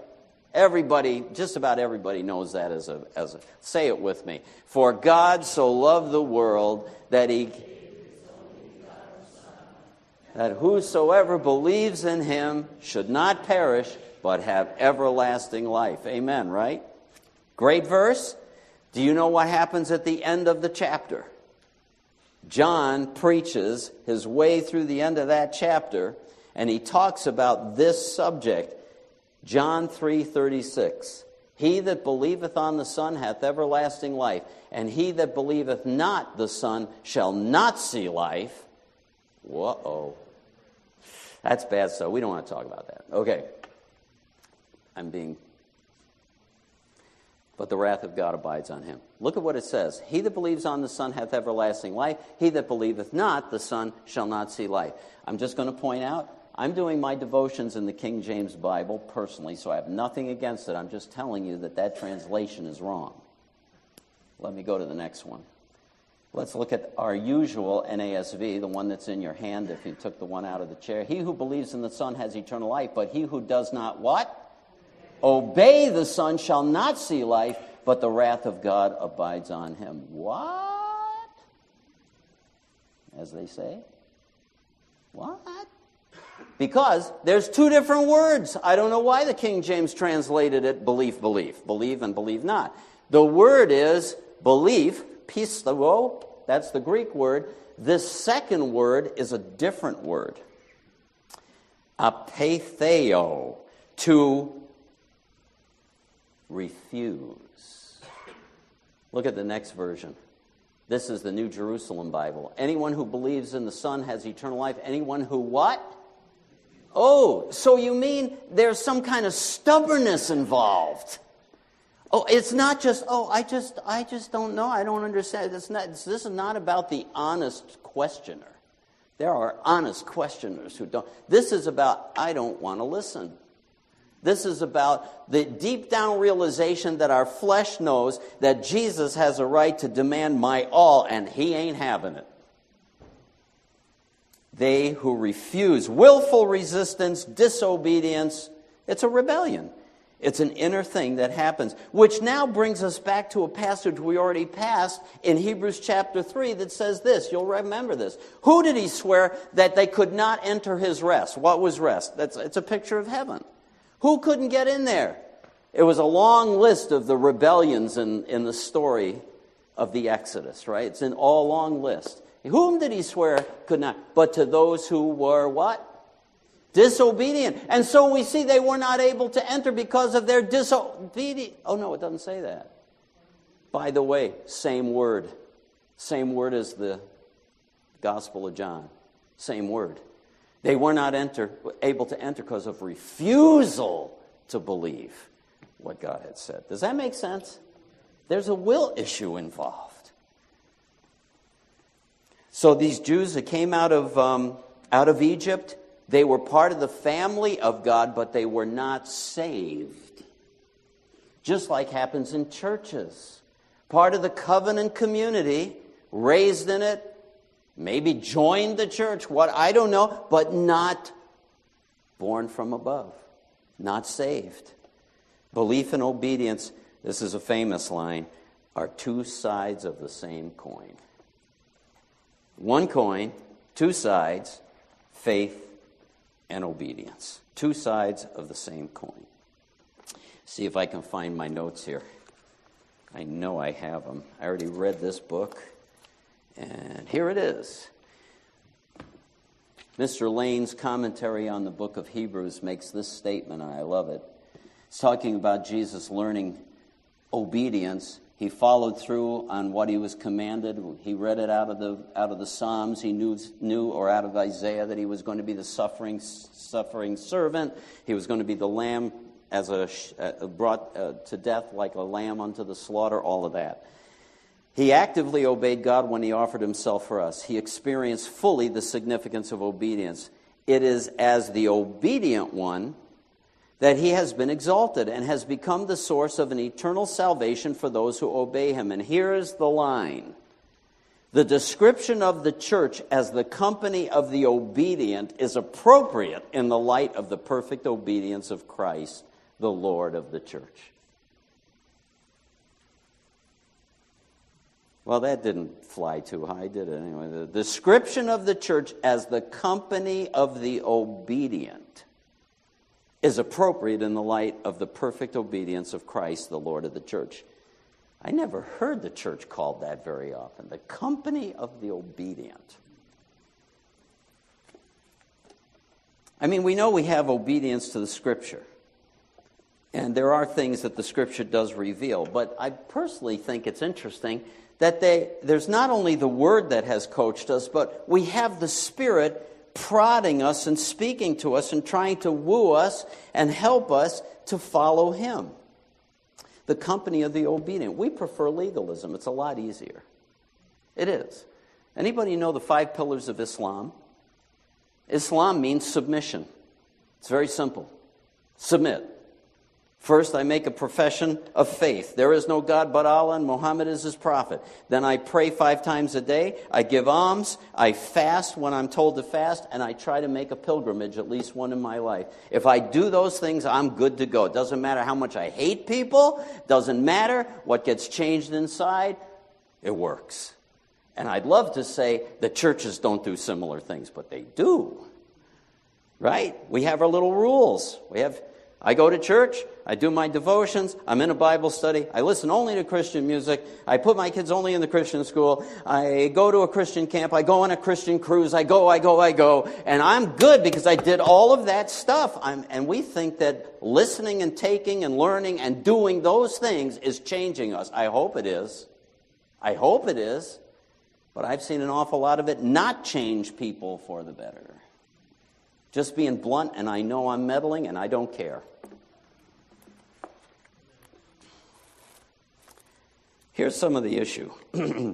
[SPEAKER 8] Everybody, just about everybody knows that as a, as a, say it with me. For God so loved the world that he, that whosoever believes in him should not perish, but have everlasting life. Amen, right? Great verse. Do you know what happens at the end of the chapter? John preaches his way through the end of that chapter, and he talks about this subject John 3:36 He that believeth on the Son hath everlasting life and he that believeth not the Son shall not see life. Whoa. That's bad stuff. We don't want to talk about that. Okay. I'm being but the wrath of God abides on him. Look at what it says. He that believes on the Son hath everlasting life. He that believeth not the Son shall not see life. I'm just going to point out I'm doing my devotions in the King James Bible personally, so I have nothing against it. I'm just telling you that that translation is wrong. Let me go to the next one. Let's look at our usual NASB, the one that's in your hand if you took the one out of the chair. He who believes in the Son has eternal life, but he who does not what? Obey the Son shall not see life, but the wrath of God abides on him. What? As they say? What? Because there's two different words. I don't know why the King James translated it belief, belief, believe and believe not. The word is belief, pisteuo, that's the Greek word. This second word is a different word. Apeitheo, to refuse. Look at the next version. This is the New Jerusalem Bible. Anyone who believes in the Son has eternal life. Anyone who what? Oh, so you mean there's some kind of stubbornness involved? Oh, it's not just, oh, I just, I just don't know. I don't understand. It's not, this is not about the honest questioner. There are honest questioners who don't. This is about, I don't want to listen. This is about the deep down realization that our flesh knows that Jesus has a right to demand my all, and he ain't having it. They who refuse, willful resistance, disobedience, it's a rebellion. It's an inner thing that happens, which now brings us back to a passage we already passed in Hebrews chapter 3 that says this. You'll remember this. Who did he swear that they could not enter his rest? What was rest? That's, it's a picture of heaven. Who couldn't get in there? It was a long list of the rebellions in, in the story of the Exodus, right? It's an all long list. Whom did he swear could not? But to those who were what? Disobedient. And so we see they were not able to enter because of their disobedience. Oh, no, it doesn't say that. By the way, same word. Same word as the Gospel of John. Same word. They were not enter, able to enter because of refusal to believe what God had said. Does that make sense? There's a will issue involved. So these Jews that came out of, um, out of Egypt, they were part of the family of God, but they were not saved. Just like happens in churches. Part of the covenant community, raised in it, maybe joined the church, what I don't know, but not born from above, not saved. Belief and obedience, this is a famous line, are two sides of the same coin. One coin, two sides, faith and obedience. Two sides of the same coin. See if I can find my notes here. I know I have them. I already read this book, and here it is. Mr. Lane's commentary on the book of Hebrews makes this statement, and I love it. It's talking about Jesus learning obedience. He followed through on what he was commanded. He read it out of the out of the Psalms. He knew knew or out of Isaiah that he was going to be the suffering suffering servant. He was going to be the lamb as a uh, brought uh, to death like a lamb unto the slaughter. All of that. He actively obeyed God when he offered himself for us. He experienced fully the significance of obedience. It is as the obedient one that he has been exalted and has become the source of an eternal salvation for those who obey him. And here's the line The description of the church as the company of the obedient is appropriate in the light of the perfect obedience of Christ, the Lord of the church. Well, that didn't fly too high, did it? Anyway, the description of the church as the company of the obedient is appropriate in the light of the perfect obedience of Christ, the Lord of the church. I never heard the church called that very often the company of the obedient. I mean, we know we have obedience to the Scripture. And there are things that the Scripture does reveal. But I personally think it's interesting that they, there's not only the Word that has coached us, but we have the Spirit prodding us and speaking to us and trying to woo us and help us to follow him. The company of the obedient. We prefer legalism. It's a lot easier. It is. Anybody know the five pillars of Islam? Islam means submission. It's very simple. Submit. First, I make a profession of faith. There is no God but Allah, and Muhammad is his prophet. Then I pray five times a day. I give alms. I fast when I'm told to fast, and I try to make a pilgrimage, at least one in my life. If I do those things, I'm good to go. It doesn't matter how much I hate people, it doesn't matter what gets changed inside, it works. And I'd love to say the churches don't do similar things, but they do. Right? We have our little rules. We have I go to church, I do my devotions, I'm in a Bible study, I listen only to Christian music, I put my kids only in the Christian school, I go to a Christian camp, I go on a Christian cruise, I go, I go, I go, and I'm good because I did all of that stuff. I'm, and we think that listening and taking and learning and doing those things is changing us. I hope it is. I hope it is. But I've seen an awful lot of it not change people for the better. Just being blunt, and I know I'm meddling, and I don't care. Here's some of the issue. I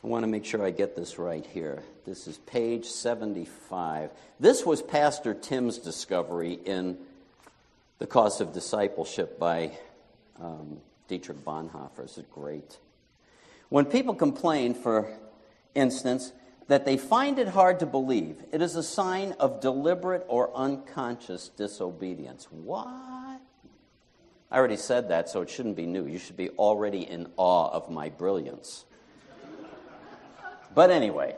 [SPEAKER 8] want to make sure I get this right here. This is page 75. This was Pastor Tim's discovery in The Cost of Discipleship by um, Dietrich Bonhoeffer. This is great. When people complain, for instance, that they find it hard to believe, it is a sign of deliberate or unconscious disobedience. What? I already said that, so it shouldn't be new. You should be already in awe of my brilliance. But anyway,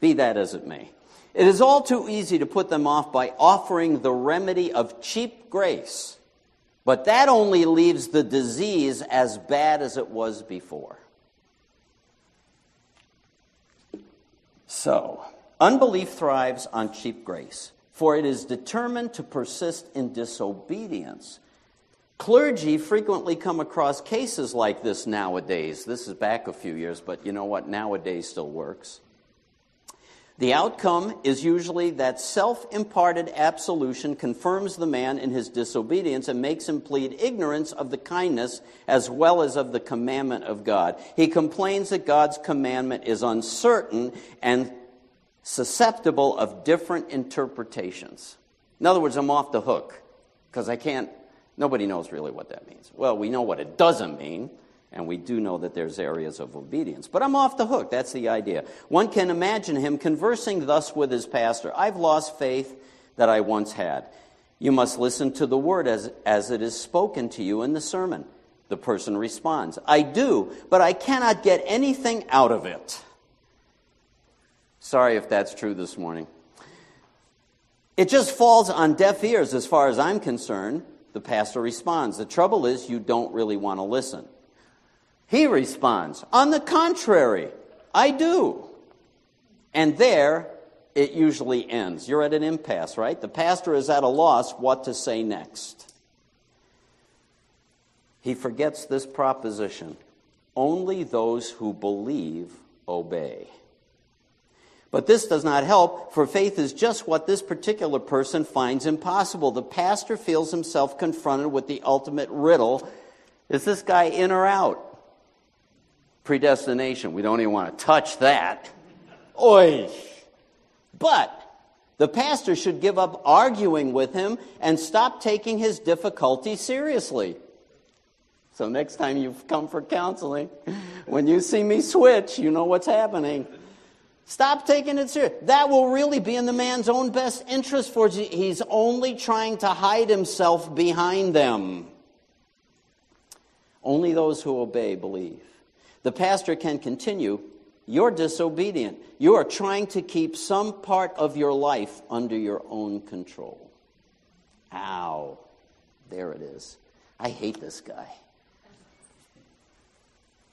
[SPEAKER 8] be that as it may. It is all too easy to put them off by offering the remedy of cheap grace, but that only leaves the disease as bad as it was before. So, unbelief thrives on cheap grace, for it is determined to persist in disobedience Clergy frequently come across cases like this nowadays. This is back a few years, but you know what? Nowadays still works. The outcome is usually that self imparted absolution confirms the man in his disobedience and makes him plead ignorance of the kindness as well as of the commandment of God. He complains that God's commandment is uncertain and susceptible of different interpretations. In other words, I'm off the hook because I can't Nobody knows really what that means. Well, we know what it doesn't mean, and we do know that there's areas of obedience. But I'm off the hook. That's the idea. One can imagine him conversing thus with his pastor I've lost faith that I once had. You must listen to the word as, as it is spoken to you in the sermon. The person responds, I do, but I cannot get anything out of it. Sorry if that's true this morning. It just falls on deaf ears as far as I'm concerned. The pastor responds, The trouble is, you don't really want to listen. He responds, On the contrary, I do. And there, it usually ends. You're at an impasse, right? The pastor is at a loss what to say next. he forgets this proposition only those who believe obey. But this does not help, for faith is just what this particular person finds impossible. The pastor feels himself confronted with the ultimate riddle is this guy in or out? Predestination. We don't even want to touch that. Oi! But the pastor should give up arguing with him and stop taking his difficulty seriously. So next time you come for counseling, when you see me switch, you know what's happening. Stop taking it serious. That will really be in the man's own best interest for he's only trying to hide himself behind them. Only those who obey believe. The pastor can continue, you're disobedient. You are trying to keep some part of your life under your own control. Ow. There it is. I hate this guy.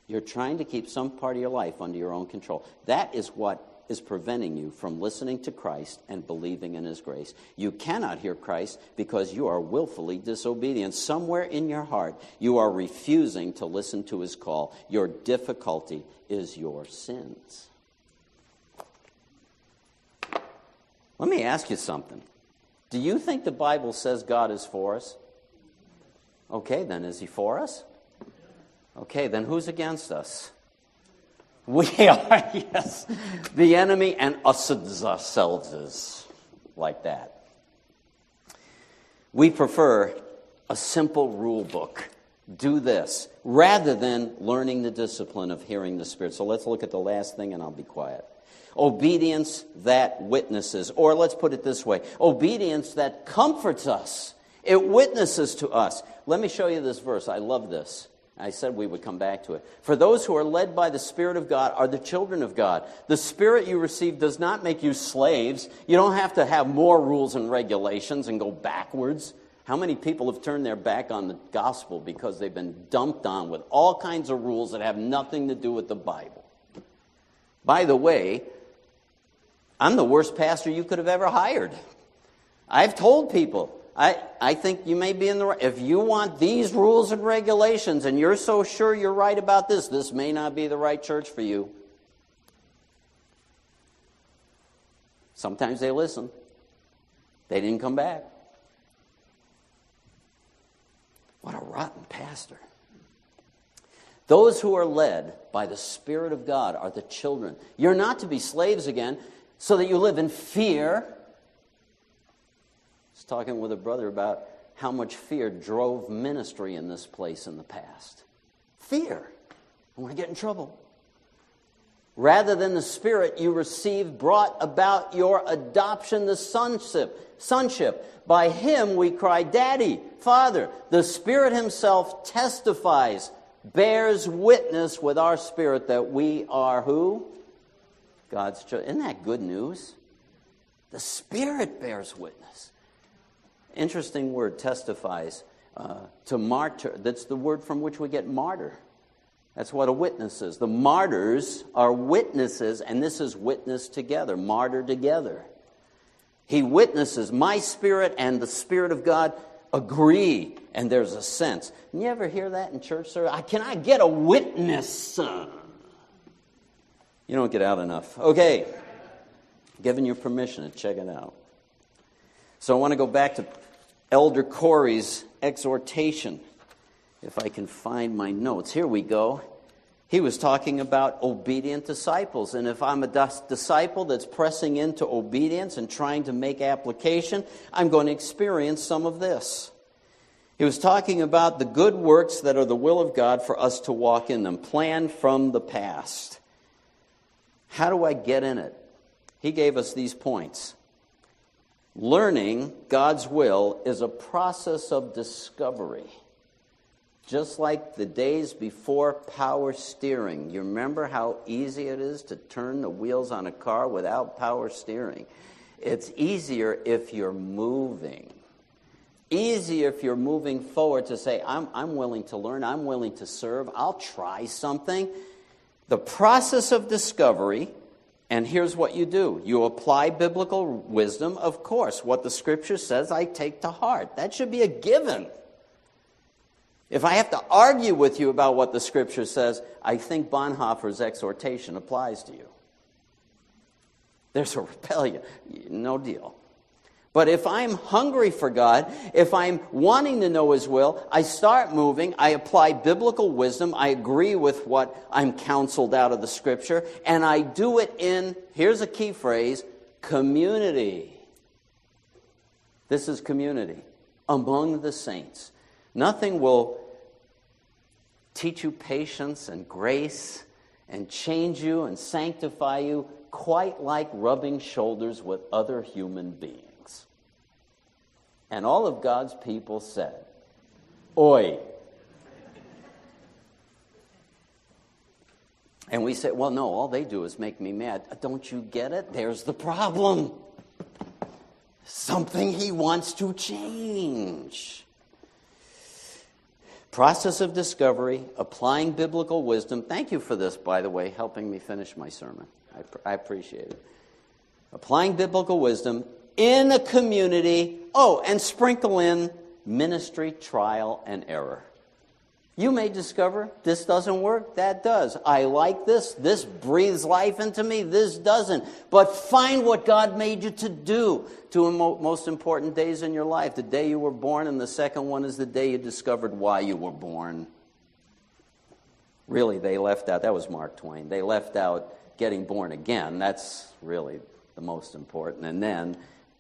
[SPEAKER 8] You're trying to keep some part of your life under your own control. That is what is preventing you from listening to Christ and believing in His grace. You cannot hear Christ because you are willfully disobedient. Somewhere in your heart, you are refusing to listen to His call. Your difficulty is your sins. Let me ask you something. Do you think the Bible says God is for us? Okay, then, is He for us? Okay, then who's against us? We are, yes. The enemy and us ourselves is like that. We prefer a simple rule book. Do this rather than learning the discipline of hearing the Spirit. So let's look at the last thing and I'll be quiet. Obedience that witnesses, or let's put it this way obedience that comforts us. It witnesses to us. Let me show you this verse. I love this. I said we would come back to it. For those who are led by the Spirit of God are the children of God. The Spirit you receive does not make you slaves. You don't have to have more rules and regulations and go backwards. How many people have turned their back on the gospel because they've been dumped on with all kinds of rules that have nothing to do with the Bible? By the way, I'm the worst pastor you could have ever hired. I've told people, I, I think you may be in the right. If you want these rules and regulations and you're so sure you're right about this, this may not be the right church for you. Sometimes they listen. They didn't come back. What a rotten pastor. Those who are led by the Spirit of God are the children. You're not to be slaves again so that you live in fear was talking with a brother about how much fear drove ministry in this place in the past. Fear. I want to get in trouble. Rather than the spirit you received brought about your adoption, the sonship. Sonship. By him we cry, Daddy, Father. The Spirit Himself testifies, bears witness with our spirit that we are who? God's children. Isn't that good news? The Spirit bears witness. Interesting word, testifies. Uh, to martyr, that's the word from which we get martyr. That's what a witness is. The martyrs are witnesses, and this is witness together, martyr together. He witnesses, my spirit and the Spirit of God agree, and there's a sense. You ever hear that in church service? Can I get a witness? You don't get out enough. Okay, giving you permission to check it out. So I want to go back to Elder Corey's exhortation. If I can find my notes. Here we go. He was talking about obedient disciples. And if I'm a disciple that's pressing into obedience and trying to make application, I'm going to experience some of this. He was talking about the good works that are the will of God for us to walk in them, planned from the past. How do I get in it? He gave us these points. Learning God's will is a process of discovery. Just like the days before power steering. You remember how easy it is to turn the wheels on a car without power steering? It's easier if you're moving. Easier if you're moving forward to say, I'm, I'm willing to learn, I'm willing to serve, I'll try something. The process of discovery and here's what you do you apply biblical wisdom, of course. What the scripture says, I take to heart. That should be a given. If I have to argue with you about what the scripture says, I think Bonhoeffer's exhortation applies to you. There's a rebellion. No deal. But if I'm hungry for God, if I'm wanting to know His will, I start moving, I apply biblical wisdom, I agree with what I'm counseled out of the scripture, and I do it in, here's a key phrase, community. This is community among the saints. Nothing will teach you patience and grace and change you and sanctify you quite like rubbing shoulders with other human beings. And all of God's people said, Oi. And we said, Well, no, all they do is make me mad. Uh, don't you get it? There's the problem. Something he wants to change. Process of discovery, applying biblical wisdom. Thank you for this, by the way, helping me finish my sermon. I, I appreciate it. Applying biblical wisdom in a community. Oh, and sprinkle in ministry, trial, and error. You may discover this doesn't work, that does. I like this, this breathes life into me, this doesn't. But find what God made you to do. Two most important days in your life the day you were born, and the second one is the day you discovered why you were born. Really, they left out, that was Mark Twain, they left out getting born again. That's really the most important. And then,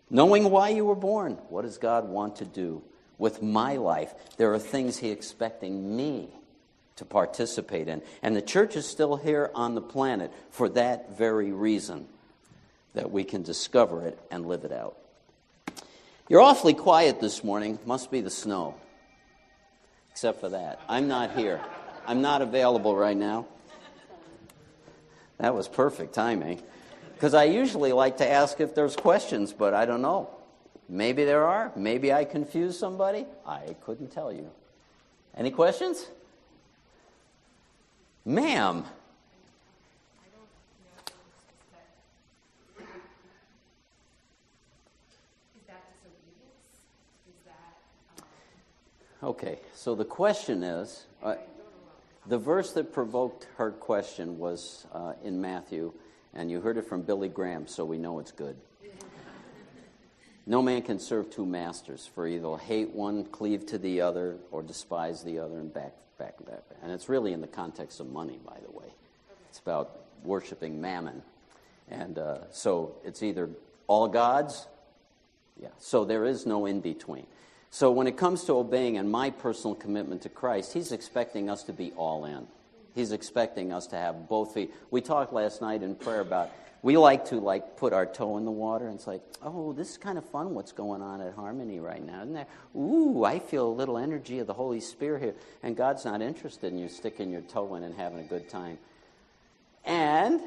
[SPEAKER 8] knowing why you were born, what does God want to do? with my life. There are things He's expecting me to participate in. And the church is still here on the planet for that very reason that we can discover it and live it out. You're awfully quiet this morning. Must be the snow. Except for that. I'm not here. I'm not available right now. That was perfect timing. Because I usually like to ask if there's questions, but I don't know. Maybe there are. Maybe I confused somebody. I couldn't tell you. Any questions? Ma'am. Okay, so the question is uh, the verse that provoked her question was uh, in Matthew, and you heard it from Billy Graham, so we know it's good. No man can serve two masters, for either hate one, cleave to the other, or despise the other and back, back back. And it's really in the context of money, by the way. It's about worshiping mammon. And uh, so it's either all gods, yeah. So there is no in between. So when it comes to obeying and my personal commitment to Christ, He's expecting us to be all in. He's expecting us to have both feet. We talked last night in prayer about we like to like put our toe in the water and it's like, oh, this is kind of fun what's going on at Harmony right now, isn't there? Ooh, I feel a little energy of the Holy Spirit here. And God's not interested in you sticking your toe in and having a good time. And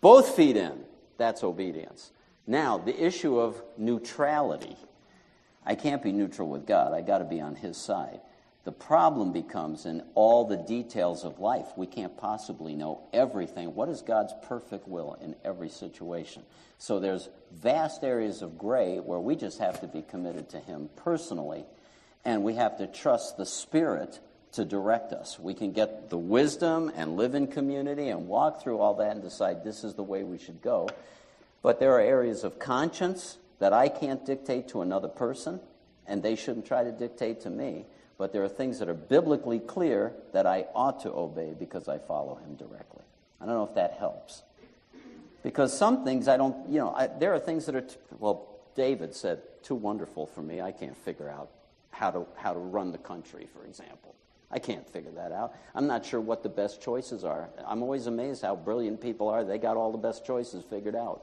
[SPEAKER 8] both feet in, that's obedience. Now, the issue of neutrality. I can't be neutral with God. I got to be on his side. The problem becomes in all the details of life. We can't possibly know everything. What is God's perfect will in every situation? So there's vast areas of gray where we just have to be committed to Him personally, and we have to trust the Spirit to direct us. We can get the wisdom and live in community and walk through all that and decide this is the way we should go. But there are areas of conscience that I can't dictate to another person, and they shouldn't try to dictate to me but there are things that are biblically clear that I ought to obey because I follow him directly. I don't know if that helps. Because some things I don't, you know, I, there are things that are, t- well, David said, too wonderful for me. I can't figure out how to, how to run the country, for example. I can't figure that out. I'm not sure what the best choices are. I'm always amazed how brilliant people are. They got all the best choices figured out.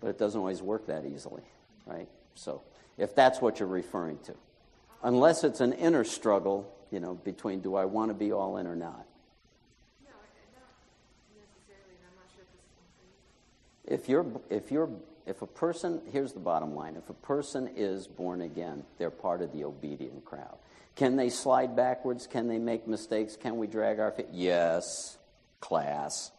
[SPEAKER 8] But it doesn't always work that easily, right? So, if that's what you're referring to unless it's an inner struggle, you know, between do I want to be all in or not. If you're, if you're, if a person, here's the bottom line: if a person is born again, they're part of the obedient crowd. Can they slide backwards? Can they make mistakes? Can we drag our feet? Yes, class,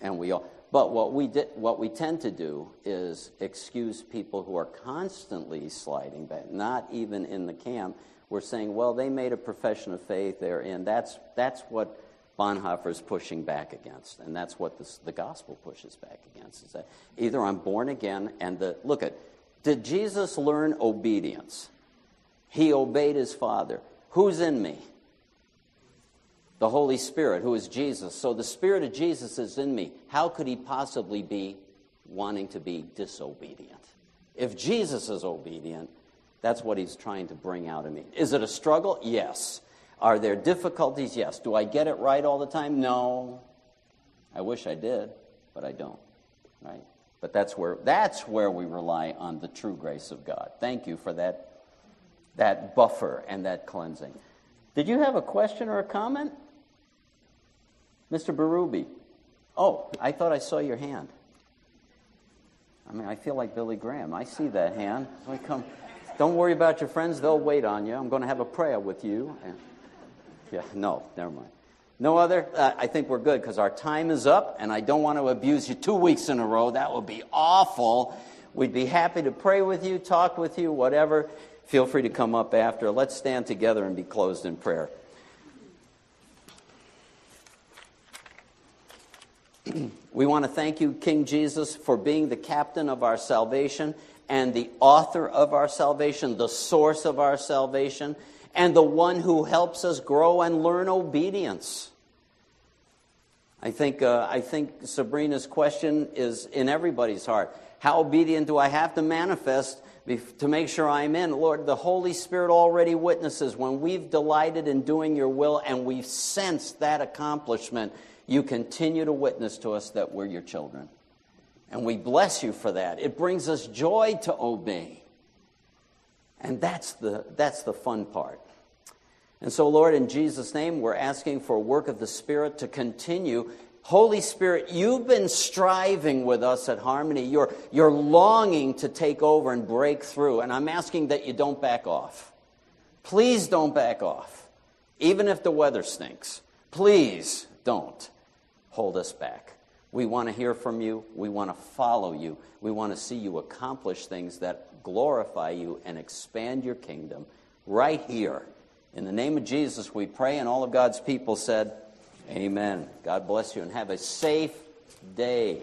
[SPEAKER 8] and we all. But what we, did, what we tend to do is excuse people who are constantly sliding back, not even in the camp. we're saying, well, they made a profession of faith there, and that's, that's what Bonhoeffer's pushing back against, and that's what this, the gospel pushes back against. Is that either I'm born again, and the look at did Jesus learn obedience? He obeyed his Father. Who's in me? The Holy Spirit, who is Jesus. So the Spirit of Jesus is in me. How could he possibly be wanting to be disobedient? If Jesus is obedient, that's what he's trying to bring out of me. Is it a struggle? Yes. Are there difficulties? Yes. Do I get it right all the time? No. I wish I did, but I don't. Right? But that's where that's where we rely on the true grace of God. Thank you for that that buffer and that cleansing. Did you have a question or a comment? Mr. Barubi. Oh, I thought I saw your hand. I mean, I feel like Billy Graham. I see that hand. I come. Don't worry about your friends; they'll wait on you. I'm going to have a prayer with you. Yeah, no, never mind. No other? Uh, I think we're good because our time is up, and I don't want to abuse you two weeks in a row. That would be awful. We'd be happy to pray with you, talk with you, whatever. Feel free to come up after. Let's stand together and be closed in prayer. We want to thank you, King Jesus, for being the captain of our salvation and the author of our salvation, the source of our salvation, and the one who helps us grow and learn obedience. I think, uh, I think Sabrina's question is in everybody's heart. How obedient do I have to manifest to make sure I'm in? Lord, the Holy Spirit already witnesses when we've delighted in doing your will and we've sensed that accomplishment, you continue to witness to us that we're your children. And we bless you for that. It brings us joy to obey. And that's the, that's the fun part. And so, Lord, in Jesus' name, we're asking for a work of the Spirit to continue. Holy Spirit, you've been striving with us at Harmony. You're, you're longing to take over and break through. And I'm asking that you don't back off. Please don't back off. Even if the weather stinks. Please don't hold us back. We want to hear from you. We want to follow you. We want to see you accomplish things that glorify you and expand your kingdom right here. In the name of Jesus, we pray, and all of God's people said, Amen. God bless you and have a safe day.